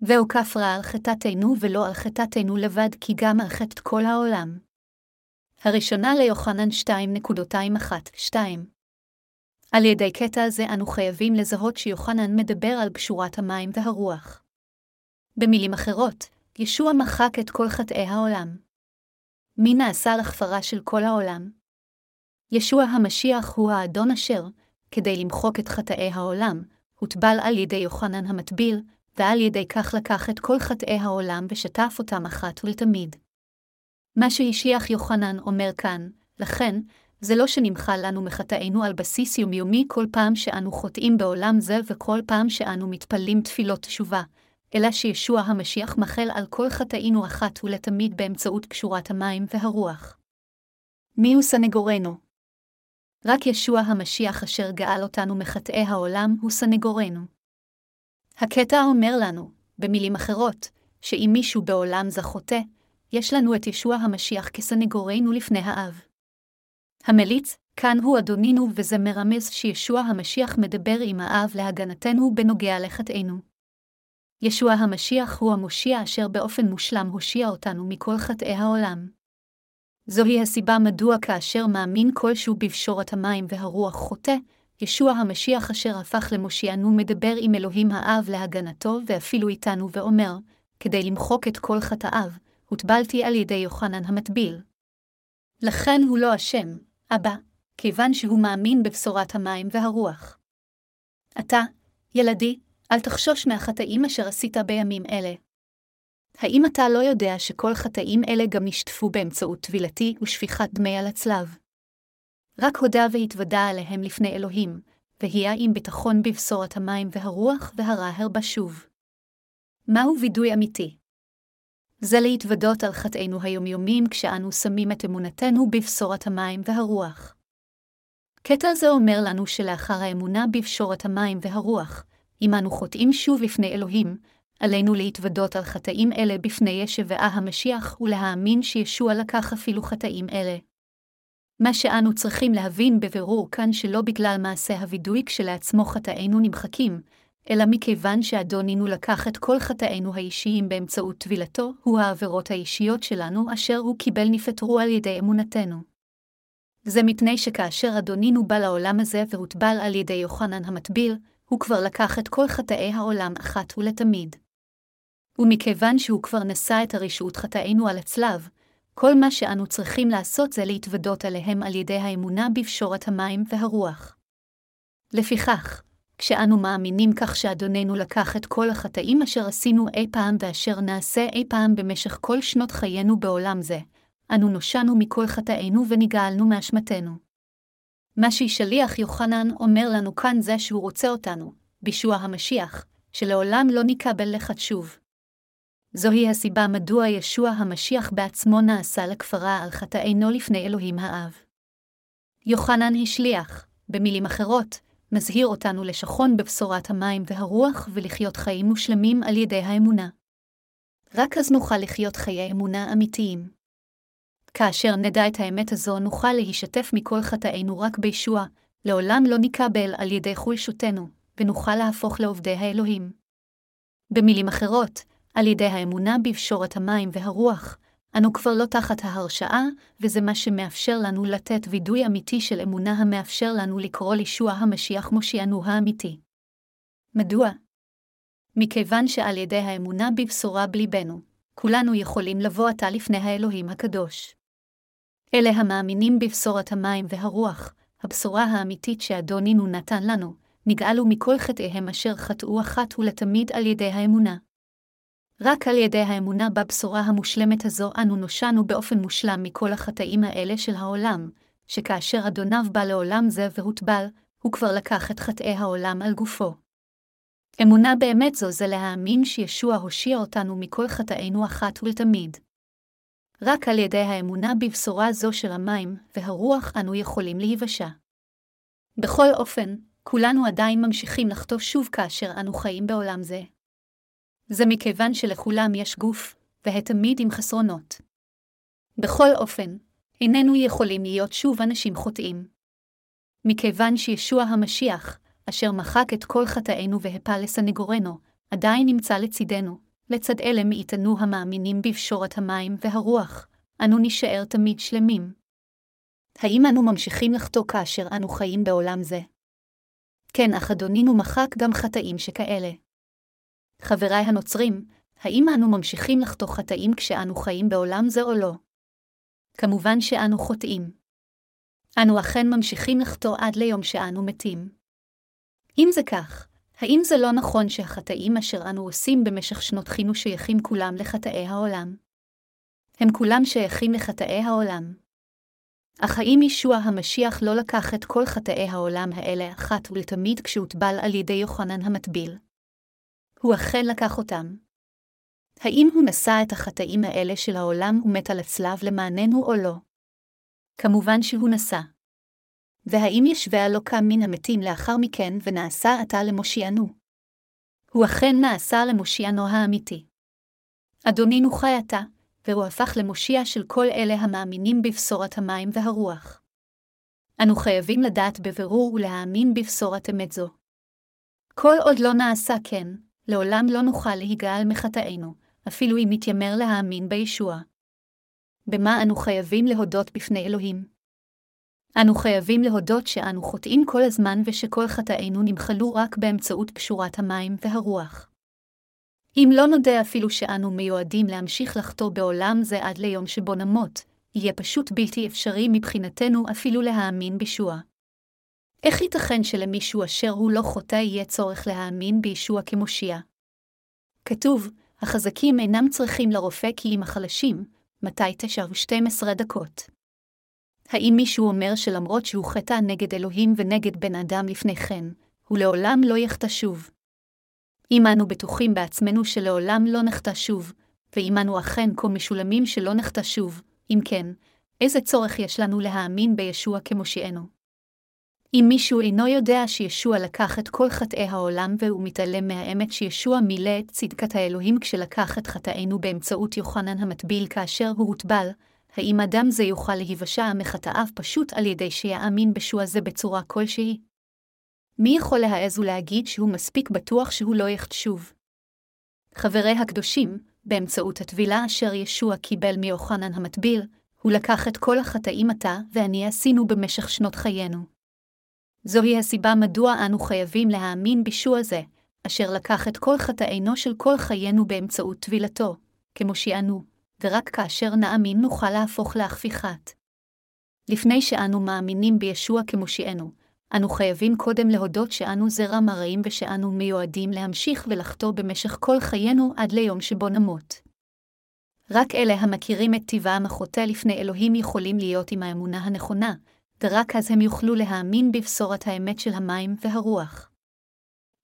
והוא כפרה על חטאתנו ולא על חטאתנו לבד כי גם על חטאת כל העולם. הראשונה ליוחנן 2.21-2 על ידי קטע זה אנו חייבים לזהות שיוחנן מדבר על פשורת המים והרוח. במילים אחרות, ישוע מחק את כל חטאי העולם. מי נעשה לכפרה של כל העולם? ישוע המשיח הוא האדון אשר, כדי למחוק את חטאי העולם, הוטבל על ידי יוחנן המטביל, ועל ידי כך לקח את כל חטאי העולם ושטף אותם אחת ולתמיד. מה שהשיח יוחנן אומר כאן, לכן, זה לא שנמחה לנו מחטאינו על בסיס יומיומי כל פעם שאנו חוטאים בעולם זה וכל פעם שאנו מתפללים תפילות תשובה, אלא שישוע המשיח מחל על כל חטאינו אחת ולתמיד באמצעות קשורת המים והרוח. מיהו סנגורנו? רק ישוע המשיח אשר גאל אותנו מחטאי העולם הוא סנגורנו. הקטע אומר לנו, במילים אחרות, שאם מישהו בעולם זה חוטא, יש לנו את ישוע המשיח כסנגורנו לפני האב. המליץ, כאן הוא אדונינו, וזה מרמז שישוע המשיח מדבר עם האב להגנתנו בנוגע לחטאינו. ישוע המשיח הוא המושיע אשר באופן מושלם הושיע אותנו מכל חטאי העולם. זוהי הסיבה מדוע כאשר מאמין כלשהו בפשורת המים והרוח חוטא, ישוע המשיח אשר הפך למושיענו מדבר עם אלוהים האב להגנתו ואפילו איתנו ואומר, כדי למחוק את כל חטאיו, הוטבלתי על ידי יוחנן המטביל. לכן הוא לא אשם, אבא, כיוון שהוא מאמין בבשורת המים והרוח. אתה, ילדי, אל תחשוש מהחטאים אשר עשית בימים אלה. האם אתה לא יודע שכל חטאים אלה גם נשטפו באמצעות טבילתי ושפיכת דמי על הצלב? רק הודה והתוודה עליהם לפני אלוהים, והיה עם ביטחון בבשורת המים והרוח והרע הרבה שוב. מהו וידוי אמיתי? זה להתוודות על חטאינו היומיומיים כשאנו שמים את אמונתנו בבשורת המים והרוח. קטע זה אומר לנו שלאחר האמונה בפשורת המים והרוח, אם אנו חוטאים שוב לפני אלוהים, עלינו להתוודות על חטאים אלה בפני ישבעה המשיח ולהאמין שישוע לקח אפילו חטאים אלה. מה שאנו צריכים להבין בבירור כאן שלא בגלל מעשה הווידוי כשלעצמו חטאינו נמחקים, אלא מכיוון שאדונינו לקח את כל חטאינו האישיים באמצעות טבילתו, הוא העבירות האישיות שלנו אשר הוא קיבל נפטרו על ידי אמונתנו. זה מפני שכאשר אדונינו בא לעולם הזה והוטבל על ידי יוחנן המטביל, הוא כבר לקח את כל חטאי העולם אחת ולתמיד. ומכיוון שהוא כבר נשא את הרשעות חטאינו על הצלב, כל מה שאנו צריכים לעשות זה להתוודות עליהם על ידי האמונה בפשורת המים והרוח. לפיכך, כשאנו מאמינים כך שאדוננו לקח את כל החטאים אשר עשינו אי פעם ואשר נעשה אי פעם במשך כל שנות חיינו בעולם זה, אנו נושענו מכל חטאינו ונגאלנו מאשמתנו. מה ששליח יוחנן אומר לנו כאן זה שהוא רוצה אותנו, בישוע המשיח, שלעולם לא נקבל לחת שוב. זוהי הסיבה מדוע ישוע המשיח בעצמו נעשה לכפרה על חטאינו לפני אלוהים האב. יוחנן השליח, במילים אחרות, מזהיר אותנו לשכון בבשורת המים והרוח ולחיות חיים מושלמים על ידי האמונה. רק אז נוכל לחיות חיי אמונה אמיתיים. כאשר נדע את האמת הזו, נוכל להישתף מכל חטאינו רק בישוע, לעולם לא נקבל על ידי חולשותנו, ונוכל להפוך לעובדי האלוהים. במילים אחרות, על ידי האמונה בפשורת המים והרוח, אנו כבר לא תחת ההרשעה, וזה מה שמאפשר לנו לתת וידוי אמיתי של אמונה המאפשר לנו לקרוא לישוע המשיח מושיענו האמיתי. מדוע? מכיוון שעל ידי האמונה בבשורה בליבנו, כולנו יכולים לבוא עתה לפני האלוהים הקדוש. אלה המאמינים בבשורת המים והרוח, הבשורה האמיתית שאדונינו נתן לנו, נגאלו מכל חטאיהם אשר חטאו אחת ולתמיד על ידי האמונה. רק על ידי האמונה בבשורה המושלמת הזו אנו נושענו באופן מושלם מכל החטאים האלה של העולם, שכאשר אדוניו בא לעולם זה והוטבל, הוא כבר לקח את חטאי העולם על גופו. אמונה באמת זו זה להאמין שישוע הושיע אותנו מכל חטאינו אחת ולתמיד. רק על ידי האמונה בבשורה זו של המים והרוח אנו יכולים להיוושע. בכל אופן, כולנו עדיין ממשיכים לחטוא שוב כאשר אנו חיים בעולם זה. זה מכיוון שלכולם יש גוף, והתמיד עם חסרונות. בכל אופן, איננו יכולים להיות שוב אנשים חוטאים. מכיוון שישוע המשיח, אשר מחק את כל חטאינו והפל לסנגורנו, עדיין נמצא לצידנו, לצד אלה מאיתנו המאמינים בפשורת המים והרוח, אנו נישאר תמיד שלמים. האם אנו ממשיכים לחטוא כאשר אנו חיים בעולם זה? כן, אך אדונינו מחק גם חטאים שכאלה. חבריי הנוצרים, האם אנו ממשיכים לחטוא חטאים כשאנו חיים בעולם זה או לא? כמובן שאנו חוטאים. אנו אכן ממשיכים לחטוא עד ליום שאנו מתים. אם זה כך, האם זה לא נכון שהחטאים אשר אנו עושים במשך שנות חינו שייכים כולם לחטאי העולם? הם כולם שייכים לחטאי העולם. אך האם ישוע המשיח לא לקח את כל חטאי העולם האלה אחת ולתמיד כשהוטבל על ידי יוחנן המטביל? הוא אכן לקח אותם. האם הוא נשא את החטאים האלה של העולם ומת על הצלב למעננו או לא? כמובן שהוא נשא. והאם ישביה לא קם מן המתים לאחר מכן ונעשה עתה למושיענו? הוא אכן נעשה למושיענו האמיתי. אדונינו חי עתה, והוא הפך למושיע של כל אלה המאמינים בבשורת המים והרוח. אנו חייבים לדעת בבירור ולהאמין בבשורת אמת זו. כל עוד לא נעשה כן, לעולם לא נוכל להיגאל מחטאינו, אפילו אם מתיימר להאמין בישוע. במה אנו חייבים להודות בפני אלוהים? אנו חייבים להודות שאנו חוטאים כל הזמן ושכל חטאינו נמחלו רק באמצעות פשורת המים והרוח. אם לא נודה אפילו שאנו מיועדים להמשיך לחטוא בעולם זה עד ליום שבו נמות, יהיה פשוט בלתי אפשרי מבחינתנו אפילו להאמין בישוע. איך ייתכן שלמישהו אשר הוא לא חוטא יהיה צורך להאמין בישוע כמושיע? כתוב, החזקים אינם צריכים לרופא כי אם החלשים, מתי תשע ושתים עשרה דקות. האם מישהו אומר שלמרות שהוא חטא נגד אלוהים ונגד בן אדם לפני כן, הוא לעולם לא יחטא שוב? אם אנו בטוחים בעצמנו שלעולם לא נחטא שוב, ואם אנו אכן כה משולמים שלא נחטא שוב, אם כן, איזה צורך יש לנו להאמין בישוע כמושיענו? אם מישהו אינו יודע שישוע לקח את כל חטאי העולם והוא מתעלם מהאמת שישוע מילא את צדקת האלוהים כשלקח את חטאינו באמצעות יוחנן המטביל כאשר הוא הוטבל, האם אדם זה יוכל להיוושע מחטאיו פשוט על ידי שיאמין בשוע זה בצורה כלשהי? מי יכול להעז ולהגיד שהוא מספיק בטוח שהוא לא יחט שוב? חברי הקדושים, באמצעות הטבילה אשר ישוע קיבל מיוחנן המטביל, הוא לקח את כל החטאים אתה ואני עשינו במשך שנות חיינו. זוהי הסיבה מדוע אנו חייבים להאמין בישוע זה, אשר לקח את כל חטאינו של כל חיינו באמצעות טבילתו, כמושיענו, ורק כאשר נאמין נוכל להפוך להכפיכת. לפני שאנו מאמינים בישוע כמושיענו, אנו חייבים קודם להודות שאנו זרע מרעים ושאנו מיועדים להמשיך ולחטוא במשך כל חיינו עד ליום שבו נמות. רק אלה המכירים את טבעם החוטא לפני אלוהים יכולים להיות עם האמונה הנכונה, ורק אז הם יוכלו להאמין בבשורת האמת של המים והרוח.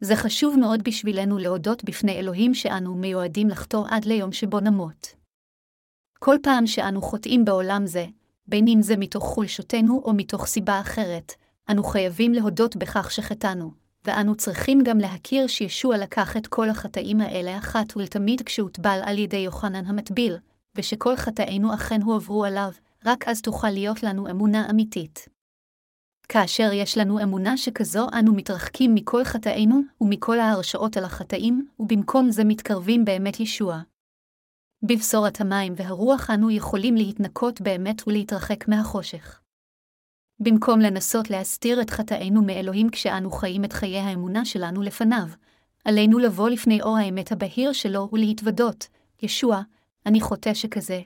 זה חשוב מאוד בשבילנו להודות בפני אלוהים שאנו מיועדים לחטוא עד ליום שבו נמות. כל פעם שאנו חוטאים בעולם זה, בין אם זה מתוך חולשותנו או מתוך סיבה אחרת, אנו חייבים להודות בכך שחטאנו, ואנו צריכים גם להכיר שישוע לקח את כל החטאים האלה אחת ולתמיד כשהוטבל על ידי יוחנן המטביל, ושכל חטאינו אכן הועברו עליו, רק אז תוכל להיות לנו אמונה אמיתית. כאשר יש לנו אמונה שכזו, אנו מתרחקים מכל חטאינו ומכל ההרשאות על החטאים, ובמקום זה מתקרבים באמת ישוע. בבשורת המים והרוח אנו יכולים להתנקות באמת ולהתרחק מהחושך. במקום לנסות להסתיר את חטאינו מאלוהים כשאנו חיים את חיי האמונה שלנו לפניו, עלינו לבוא לפני אור האמת הבהיר שלו ולהתוודות, ישוע, אני חוטא שכזה.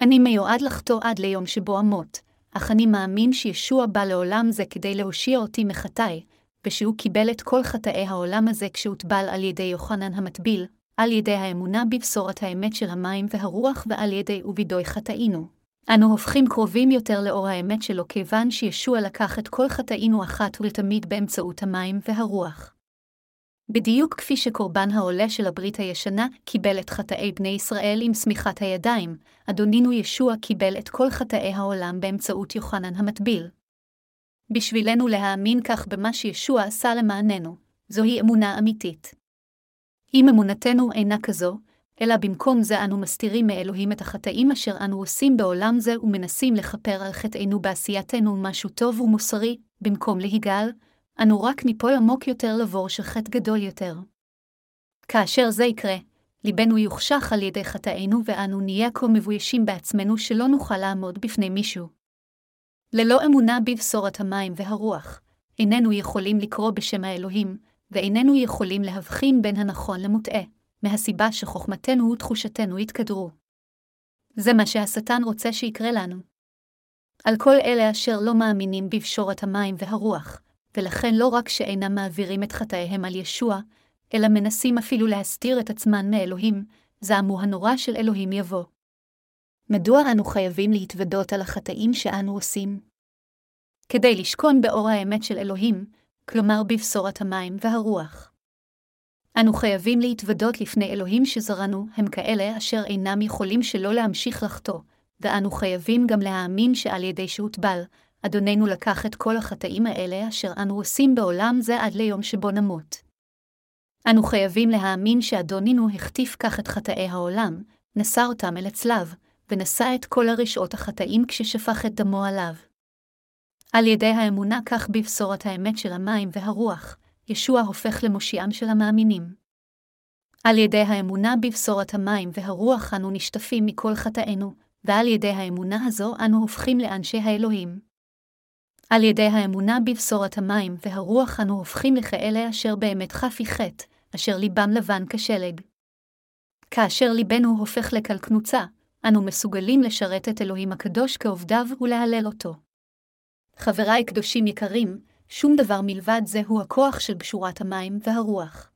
אני מיועד לחטוא עד ליום שבו אמות, אך אני מאמין שישוע בא לעולם זה כדי להושיע אותי מחטאי, ושהוא קיבל את כל חטאי העולם הזה כשהוטבל על ידי יוחנן המטביל, על ידי האמונה בבשורת האמת של המים והרוח ועל ידי ובידוי חטאינו. אנו הופכים קרובים יותר לאור האמת שלו כיוון שישוע לקח את כל חטאינו אחת ולתמיד באמצעות המים והרוח. בדיוק כפי שקורבן העולה של הברית הישנה קיבל את חטאי בני ישראל עם שמיכת הידיים, אדונינו ישוע קיבל את כל חטאי העולם באמצעות יוחנן המטביל. בשבילנו להאמין כך במה שישוע עשה למעננו, זוהי אמונה אמיתית. אם אמונתנו אינה כזו, אלא במקום זה אנו מסתירים מאלוהים את החטאים אשר אנו עושים בעולם זה ומנסים לכפר על חטאינו בעשייתנו משהו טוב ומוסרי, במקום להיגאל, אנו רק ניפול עמוק יותר לבור של חטא גדול יותר. כאשר זה יקרה, ליבנו יוחשך על ידי חטאינו ואנו נהיה כה מבוישים בעצמנו שלא נוכל לעמוד בפני מישהו. ללא אמונה בבשורת המים והרוח, איננו יכולים לקרוא בשם האלוהים, ואיננו יכולים להבחין בין הנכון למוטעה. מהסיבה שחוכמתנו ותחושתנו יתקדרו. זה מה שהשטן רוצה שיקרה לנו. על כל אלה אשר לא מאמינים בפשורת המים והרוח, ולכן לא רק שאינם מעבירים את חטאיהם על ישוע, אלא מנסים אפילו להסתיר את עצמן מאלוהים, זעמו הנורא של אלוהים יבוא. מדוע אנו חייבים להתוודות על החטאים שאנו עושים? כדי לשכון באור האמת של אלוהים, כלומר בבשורת המים והרוח. אנו חייבים להתוודות לפני אלוהים שזרענו, הם כאלה אשר אינם יכולים שלא להמשיך לחטוא, ואנו חייבים גם להאמין שעל ידי שהוטבל, אדוננו לקח את כל החטאים האלה אשר אנו עושים בעולם זה עד ליום שבו נמות. אנו חייבים להאמין שאדונינו החטיף כך את חטאי העולם, נשא אותם אל הצלב, ונשא את כל הרשעות החטאים כששפך את דמו עליו. על ידי האמונה כך בבשורת האמת של המים והרוח, ישוע הופך למושיעם של המאמינים. על ידי האמונה בבשורת המים והרוח אנו נשטפים מכל חטאינו, ועל ידי האמונה הזו אנו הופכים לאנשי האלוהים. על ידי האמונה בבשורת המים והרוח אנו הופכים לכאלה אשר באמת חפי חטא, אשר ליבם לבן כשלג. כאשר ליבנו הופך לקלקנוצה, אנו מסוגלים לשרת את אלוהים הקדוש כעובדיו ולהלל אותו. חבריי קדושים יקרים, שום דבר מלבד זה הוא הכוח של בשורת המים והרוח.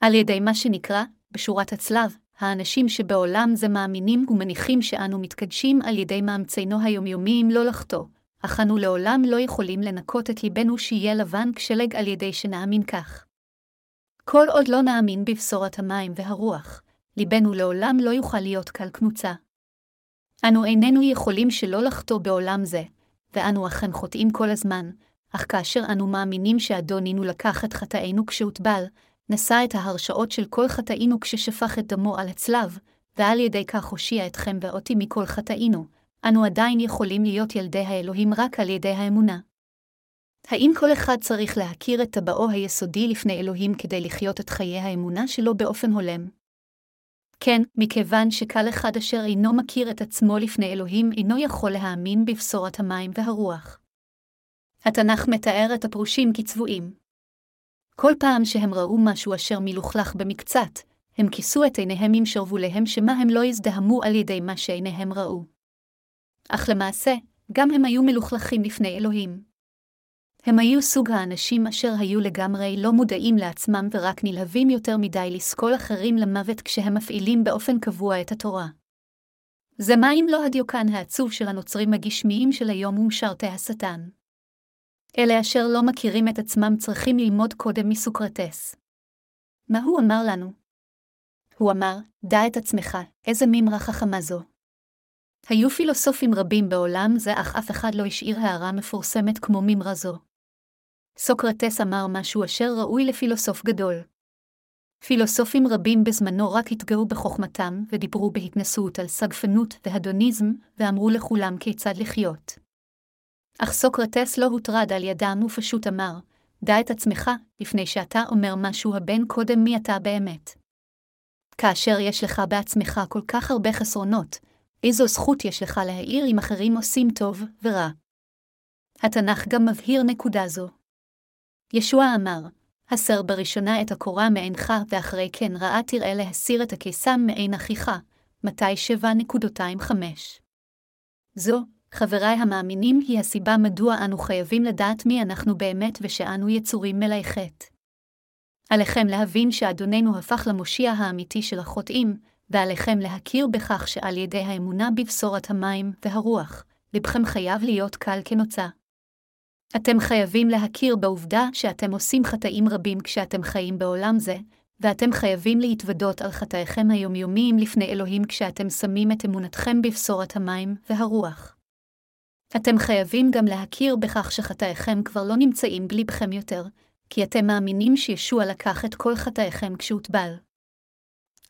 על ידי מה שנקרא, בשורת הצלב, האנשים שבעולם זה מאמינים ומניחים שאנו מתקדשים על ידי מאמצינו היומיומיים לא לחטוא, אך אנו לעולם לא יכולים לנקות את ליבנו שיהיה לבן כשלג על ידי שנאמין כך. כל עוד לא נאמין בבשורת המים והרוח, ליבנו לעולם לא יוכל להיות קל קנוצה. אנו איננו יכולים שלא לחטוא בעולם זה, ואנו אכן חוטאים כל הזמן, אך כאשר אנו מאמינים שאדונינו לקח את חטאינו כשהוטבל, נשא את ההרשאות של כל חטאינו כששפך את דמו על הצלב, ועל ידי כך הושיע אתכם ואותי מכל חטאינו, אנו עדיין יכולים להיות ילדי האלוהים רק על ידי האמונה. האם כל אחד צריך להכיר את טבעו היסודי לפני אלוהים כדי לחיות את חיי האמונה שלו באופן הולם? כן, מכיוון שקל אחד אשר אינו מכיר את עצמו לפני אלוהים אינו יכול להאמין בבשורת המים והרוח. התנ"ך מתאר את הפרושים כצבועים. כל פעם שהם ראו משהו אשר מלוכלך במקצת, הם כיסו את עיניהם עם שרווליהם שמא הם לא יזדהמו על ידי מה שעיניהם ראו. אך למעשה, גם הם היו מלוכלכים לפני אלוהים. הם היו סוג האנשים אשר היו לגמרי לא מודעים לעצמם ורק נלהבים יותר מדי לסקול אחרים למוות כשהם מפעילים באופן קבוע את התורה. זה מה אם לא הדיוקן העצוב של הנוצרים הגשמיים של היום ומשרתי השטן. אלה אשר לא מכירים את עצמם צריכים ללמוד קודם מסוקרטס. מה הוא אמר לנו? הוא אמר, דע את עצמך, איזה מימרה חכמה זו. היו פילוסופים רבים בעולם זה, אך אף אחד לא השאיר הערה מפורסמת כמו מימרה זו. סוקרטס אמר משהו אשר ראוי לפילוסוף גדול. פילוסופים רבים בזמנו רק התגאו בחוכמתם ודיברו בהתנשאות על סגפנות והדוניזם, ואמרו לכולם כיצד לחיות. אך סוקרטס לא הוטרד על ידם ופשוט אמר, דע את עצמך, לפני שאתה אומר משהו הבן קודם מי אתה באמת. כאשר יש לך בעצמך כל כך הרבה חסרונות, איזו זכות יש לך להעיר אם אחרים עושים טוב ורע. התנ"ך גם מבהיר נקודה זו. ישוע אמר, הסר בראשונה את הקורה מעינך, ואחרי כן רעה תראה להסיר את הקיסם מעין אחיך. מתי 7.25 זו, חבריי המאמינים, היא הסיבה מדוע אנו חייבים לדעת מי אנחנו באמת ושאנו יצורים מלאי חטא. עליכם להבין שאדוננו הפך למושיע האמיתי של החוטאים, ועליכם להכיר בכך שעל ידי האמונה בבשורת המים והרוח, לבכם חייב להיות קל כנוצה. אתם חייבים להכיר בעובדה שאתם עושים חטאים רבים כשאתם חיים בעולם זה, ואתם חייבים להתוודות על חטאיכם היומיומיים לפני אלוהים כשאתם שמים את אמונתכם בבשורת המים והרוח. אתם חייבים גם להכיר בכך שחטאיכם כבר לא נמצאים בלבכם יותר, כי אתם מאמינים שישוע לקח את כל חטאיכם כשהוטבל.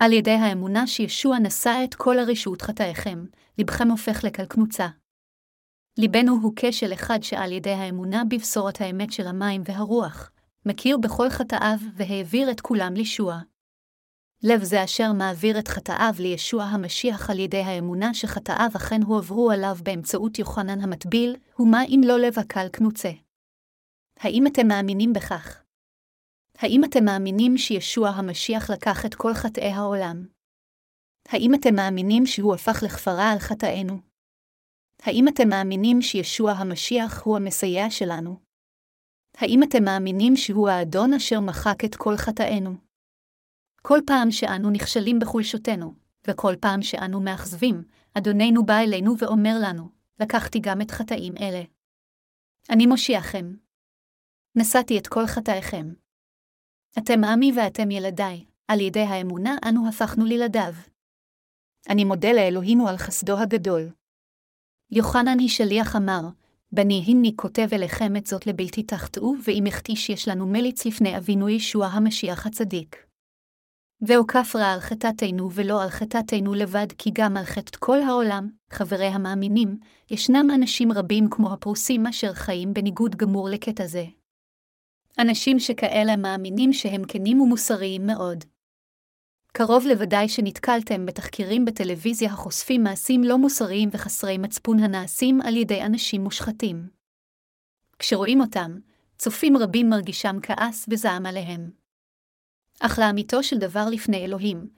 על ידי האמונה שישוע נשא את כל הרשות חטאיכם, לבכם הופך לקלקנוצה. ליבנו הוא כשל אחד שעל ידי האמונה בבשורת האמת של המים והרוח, מכיר בכל חטאיו והעביר את כולם לישוע. לב זה אשר מעביר את חטאיו לישוע המשיח על ידי האמונה שחטאיו אכן הועברו עליו באמצעות יוחנן המטביל, ומה אם לא לב הקל קנוצה. האם אתם מאמינים בכך? האם אתם מאמינים שישוע המשיח לקח את כל חטאי העולם? האם אתם מאמינים שהוא הפך לכפרה על חטאינו? האם אתם מאמינים שישוע המשיח הוא המסייע שלנו? האם אתם מאמינים שהוא האדון אשר מחק את כל חטאינו? כל פעם שאנו נכשלים בחולשותנו, וכל פעם שאנו מאכזבים, אדוננו בא אלינו ואומר לנו, לקחתי גם את חטאים אלה. אני מושיעכם. נשאתי את כל חטאיכם. אתם עמי ואתם ילדיי, על ידי האמונה אנו הפכנו לילדיו. אני מודה לאלוהינו על חסדו הגדול. יוחנן היא שליח אמר, בני הנני כותב אליכם את זאת לבלתי תחטאו, ואם הכתיש יש לנו מליץ לפני אבינו ישוע המשיח הצדיק. ואו כפרה על חטאתנו ולא על חטאתנו לבד, כי גם על חטאת כל העולם, חברי המאמינים, ישנם אנשים רבים כמו הפרוסים אשר חיים בניגוד גמור לקטע זה. אנשים שכאלה מאמינים שהם כנים ומוסריים מאוד. קרוב לוודאי שנתקלתם בתחקירים בטלוויזיה החושפים מעשים לא מוסריים וחסרי מצפון הנעשים על ידי אנשים מושחתים. כשרואים אותם, צופים רבים מרגישם כעס וזעם עליהם. אך לאמיתו של דבר לפני אלוהים,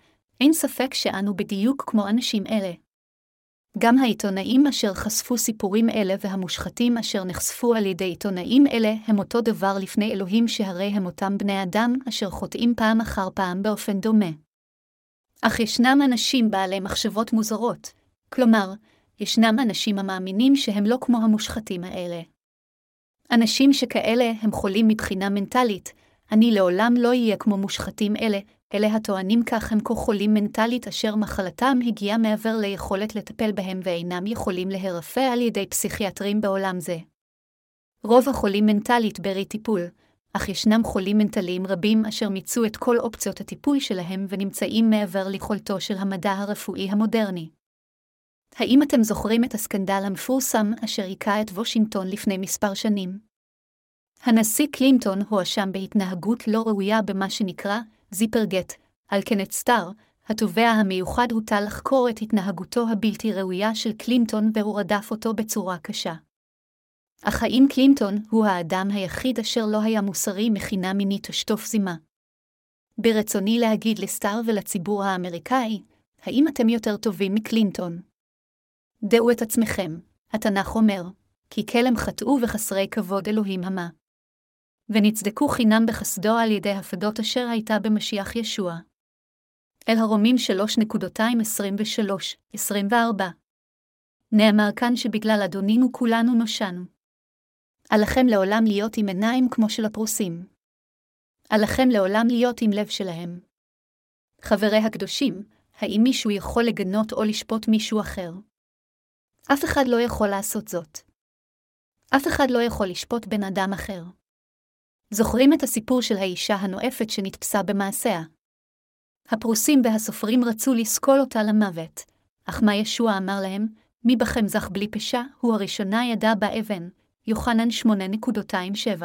אין ספק שאנו בדיוק כמו אנשים אלה. גם העיתונאים אשר חשפו סיפורים אלה והמושחתים אשר נחשפו על ידי עיתונאים אלה הם אותו דבר לפני אלוהים שהרי הם אותם בני אדם אשר חוטאים פעם אחר פעם באופן דומה. אך ישנם אנשים בעלי מחשבות מוזרות, כלומר, ישנם אנשים המאמינים שהם לא כמו המושחתים האלה. אנשים שכאלה הם חולים מבחינה מנטלית, אני לעולם לא אהיה כמו מושחתים אלה, אלה הטוענים כך הם כה חולים מנטלית אשר מחלתם הגיעה מעבר ליכולת לטפל בהם ואינם יכולים להירפא על ידי פסיכיאטרים בעולם זה. רוב החולים מנטלית ברי טיפול, אך ישנם חולים מנטליים רבים אשר מיצו את כל אופציות הטיפול שלהם ונמצאים מעבר ליכולתו של המדע הרפואי המודרני. האם אתם זוכרים את הסקנדל המפורסם אשר היכה את וושינגטון לפני מספר שנים? הנשיא קלינטון הואשם בהתנהגות לא ראויה במה שנקרא זיפרגט, על קנט סטאר, התובע המיוחד הוטל לחקור את התנהגותו הבלתי ראויה של קלינטון והוא רדף אותו בצורה קשה. אך האם קלינטון הוא האדם היחיד אשר לא היה מוסרי מכינה מינית אשטוף זימה? ברצוני להגיד לסטאר ולציבור האמריקאי, האם אתם יותר טובים מקלינטון? דעו את עצמכם, התנ"ך אומר, כי כלם חטאו וחסרי כבוד אלוהים המה. ונצדקו חינם בחסדו על ידי הפדות אשר הייתה במשיח ישוע. אל הרומים 3.23-24 נאמר כאן שבגלל אדונינו כולנו נושענו. עליכם לעולם להיות עם עיניים כמו של הפרוסים. עליכם לעולם להיות עם לב שלהם. חברי הקדושים, האם מישהו יכול לגנות או לשפוט מישהו אחר? אף אחד לא יכול לעשות זאת. אף אחד לא יכול לשפוט בן אדם אחר. זוכרים את הסיפור של האישה הנואפת שנתפסה במעשיה. הפרוסים והסופרים רצו לסקול אותה למוות, אך מה ישוע אמר להם? מי בכם זך בלי פשע, הוא הראשונה ידע באבן, יוחנן 8.27.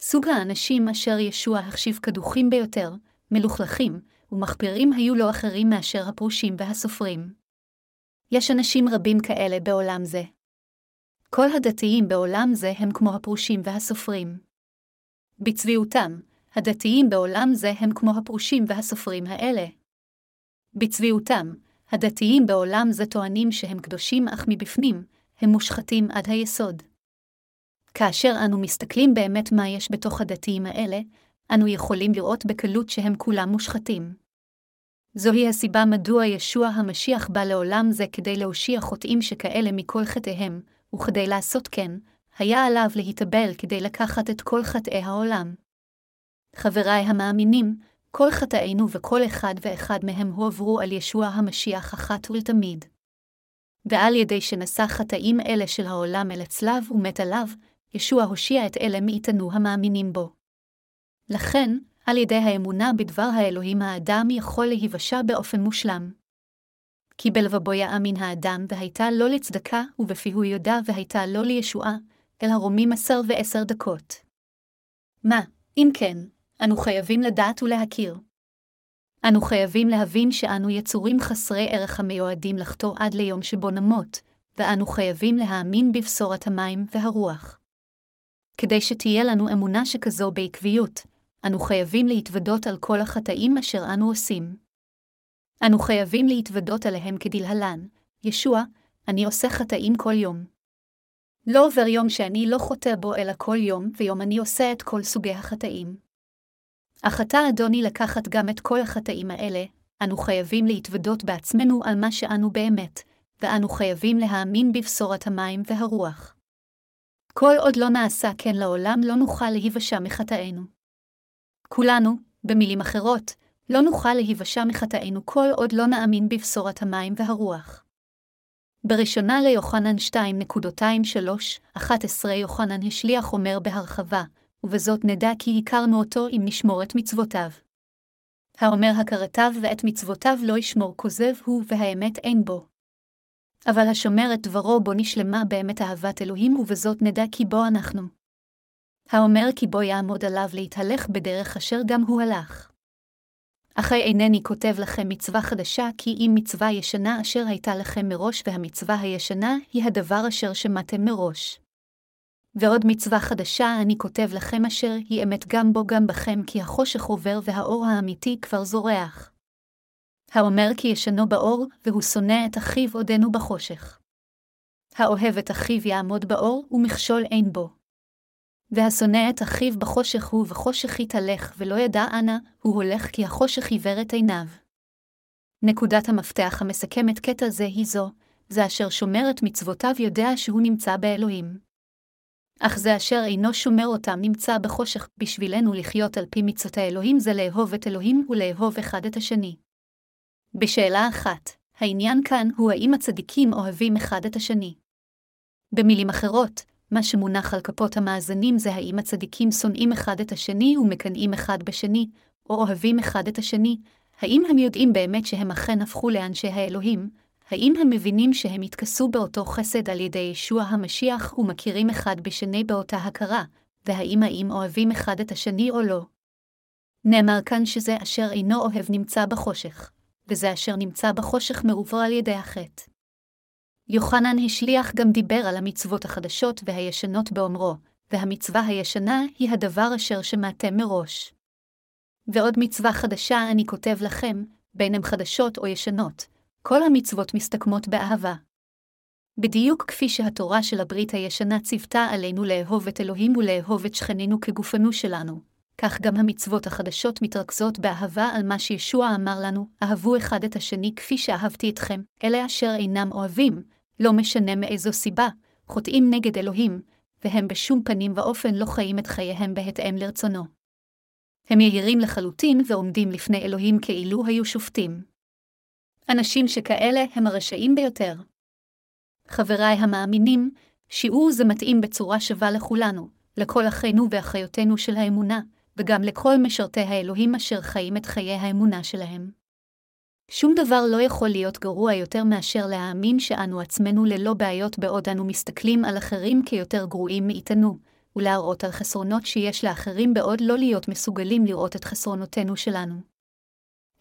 סוג האנשים אשר ישוע החשיב קדוחים ביותר, מלוכלכים, ומחפירים היו לא אחרים מאשר הפרושים והסופרים. יש אנשים רבים כאלה בעולם זה. כל הדתיים בעולם זה הם כמו הפרושים והסופרים. בצביעותם, הדתיים בעולם זה הם כמו הפרושים והסופרים האלה. בצביעותם, הדתיים בעולם זה טוענים שהם קדושים אך מבפנים, הם מושחתים עד היסוד. כאשר אנו מסתכלים באמת מה יש בתוך הדתיים האלה, אנו יכולים לראות בקלות שהם כולם מושחתים. זוהי הסיבה מדוע ישוע המשיח בא לעולם זה כדי להושיע חוטאים שכאלה מכל חטאיהם, וכדי לעשות כן, היה עליו להתאבל כדי לקחת את כל חטאי העולם. חבריי המאמינים, כל חטאינו וכל אחד ואחד מהם הועברו על ישוע המשיח אחת ולתמיד. ועל ידי שנשא חטאים אלה של העולם אל הצלב ומת עליו, ישוע הושיע את אלה מאיתנו המאמינים בו. לכן, על ידי האמונה בדבר האלוהים האדם יכול להיוושע באופן מושלם. כי בלבבו יאמין האדם והייתה לו לצדקה, ובפיהו יודע והייתה לו לישועה, אל הרומים עשר ועשר דקות. מה, אם כן, אנו חייבים לדעת ולהכיר. אנו חייבים להבין שאנו יצורים חסרי ערך המיועדים לחתור עד ליום שבו נמות, ואנו חייבים להאמין בבשורת המים והרוח. כדי שתהיה לנו אמונה שכזו בעקביות, אנו חייבים להתוודות על כל החטאים אשר אנו עושים. אנו חייבים להתוודות עליהם כדלהלן, ישוע, אני עושה חטאים כל יום. לא עובר יום שאני לא חוטא בו אלא כל יום, ויום אני עושה את כל סוגי החטאים. אך אתה, אדוני, לקחת גם את כל החטאים האלה, אנו חייבים להתוודות בעצמנו על מה שאנו באמת, ואנו חייבים להאמין בבשורת המים והרוח. כל עוד לא נעשה כן לעולם לא נוכל להיוושע מחטאינו. כולנו, במילים אחרות, לא נוכל להיוושע מחטאינו כל עוד לא נאמין בבשורת המים והרוח. בראשונה ליוחנן 2.23-11 יוחנן השליח אומר בהרחבה, ובזאת נדע כי הכרנו אותו אם נשמור את מצוותיו. האומר הכרתיו ואת מצוותיו לא ישמור כוזב הוא, והאמת אין בו. אבל השומר את דברו בו נשלמה באמת אהבת אלוהים, ובזאת נדע כי בו אנחנו. האומר כי בו יעמוד עליו להתהלך בדרך אשר גם הוא הלך. אחרי אינני כותב לכם מצווה חדשה, כי אם מצווה ישנה אשר הייתה לכם מראש, והמצווה הישנה היא הדבר אשר שמעתם מראש. ועוד מצווה חדשה אני כותב לכם אשר היא אמת גם בו גם בכם, כי החושך עובר והאור האמיתי כבר זורח. האומר כי ישנו באור, והוא שונא את אחיו עודנו בחושך. האוהב את אחיו יעמוד באור, ומכשול אין בו. והשונא את אחיו בחושך הוא בחושך יתהלך, ולא ידע אנה, הוא הולך כי החושך עיוור את עיניו. נקודת המפתח המסכמת קטע זה היא זו, זה אשר שומר את מצוותיו יודע שהוא נמצא באלוהים. אך זה אשר אינו שומר אותם נמצא בחושך, בשבילנו לחיות על פי מצוות האלוהים זה לאהוב את אלוהים ולאהוב אחד את השני. בשאלה אחת, העניין כאן הוא האם הצדיקים אוהבים אחד את השני. במילים אחרות, מה שמונח על כפות המאזנים זה האם הצדיקים שונאים אחד את השני ומקנאים אחד בשני, או אוהבים אחד את השני, האם הם יודעים באמת שהם אכן הפכו לאנשי האלוהים, האם הם מבינים שהם התכסו באותו חסד על ידי ישוע המשיח ומכירים אחד בשני באותה הכרה, והאם האם אוהבים אחד את השני או לא? נאמר כאן שזה אשר אינו אוהב נמצא בחושך, וזה אשר נמצא בחושך מעובר על ידי החטא. יוחנן השליח גם דיבר על המצוות החדשות והישנות באומרו, והמצווה הישנה היא הדבר אשר שמעתם מראש. ועוד מצווה חדשה אני כותב לכם, בין הם חדשות או ישנות, כל המצוות מסתכמות באהבה. בדיוק כפי שהתורה של הברית הישנה ציוותה עלינו לאהוב את אלוהים ולאהוב את שכנינו כגופנו שלנו, כך גם המצוות החדשות מתרכזות באהבה על מה שישוע אמר לנו, אהבו אחד את השני כפי שאהבתי אתכם, אלה אשר אינם אוהבים, לא משנה מאיזו סיבה, חוטאים נגד אלוהים, והם בשום פנים ואופן לא חיים את חייהם בהתאם לרצונו. הם יהירים לחלוטין ועומדים לפני אלוהים כאילו היו שופטים. אנשים שכאלה הם הרשעים ביותר. חבריי המאמינים, שיעור זה מתאים בצורה שווה לכולנו, לכל אחינו ואחיותינו של האמונה, וגם לכל משרתי האלוהים אשר חיים את חיי האמונה שלהם. שום דבר לא יכול להיות גרוע יותר מאשר להאמין שאנו עצמנו ללא בעיות בעוד אנו מסתכלים על אחרים כיותר גרועים מאיתנו, ולהראות על חסרונות שיש לאחרים בעוד לא להיות מסוגלים לראות את חסרונותינו שלנו.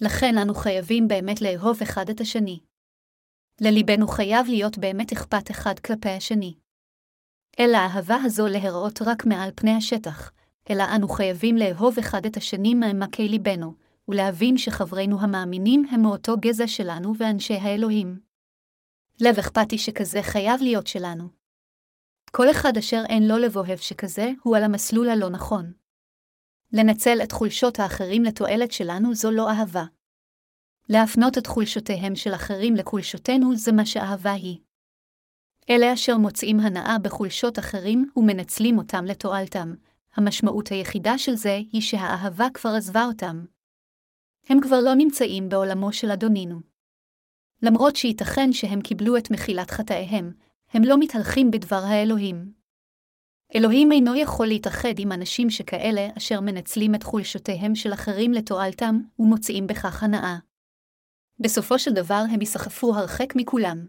לכן אנו חייבים באמת לאהוב אחד את השני. לליבנו חייב להיות באמת אכפת אחד כלפי השני. אלא האהבה הזו להיראות רק מעל פני השטח, אלא אנו חייבים לאהוב אחד את השני מעמקי ליבנו, ולהבין שחברינו המאמינים הם מאותו גזע שלנו ואנשי האלוהים. לב אכפתי שכזה חייב להיות שלנו. כל אחד אשר אין לו לב אוהב שכזה, הוא על המסלול הלא נכון. לנצל את חולשות האחרים לתועלת שלנו זו לא אהבה. להפנות את חולשותיהם של אחרים לחולשותינו זה מה שאהבה היא. אלה אשר מוצאים הנאה בחולשות אחרים ומנצלים אותם לתועלתם, המשמעות היחידה של זה היא שהאהבה כבר עזבה אותם. הם כבר לא נמצאים בעולמו של אדונינו. למרות שייתכן שהם קיבלו את מחילת חטאיהם, הם לא מתהלכים בדבר האלוהים. אלוהים אינו יכול להתאחד עם אנשים שכאלה אשר מנצלים את חולשותיהם של אחרים לתועלתם ומוצאים בכך הנאה. בסופו של דבר הם ייסחפו הרחק מכולם.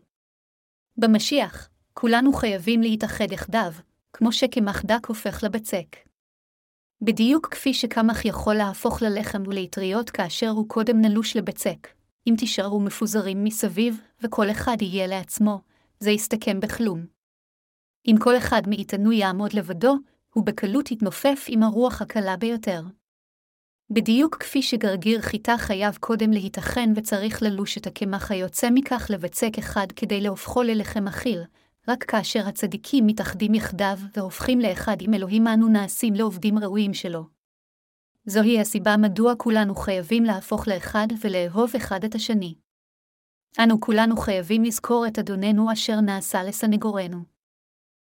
במשיח, כולנו חייבים להתאחד יחדיו, כמו שקמח דק הופך לבצק. בדיוק כפי שקמח יכול להפוך ללחם ולאטריות כאשר הוא קודם נלוש לבצק, אם תישארו מפוזרים מסביב, וכל אחד יהיה לעצמו, זה יסתכם בכלום. אם כל אחד מאיתנו יעמוד לבדו, הוא בקלות יתנופף עם הרוח הקלה ביותר. בדיוק כפי שגרגיר חיטה חייב קודם להתאחן וצריך ללוש את הקמח היוצא מכך לבצק אחד כדי להופכו ללחם אכיל, רק כאשר הצדיקים מתאחדים יחדיו והופכים לאחד עם אלוהים אנו נעשים לעובדים ראויים שלו. זוהי הסיבה מדוע כולנו חייבים להפוך לאחד ולאהוב אחד את השני. אנו כולנו חייבים לזכור את אדוננו אשר נעשה לסנגורנו.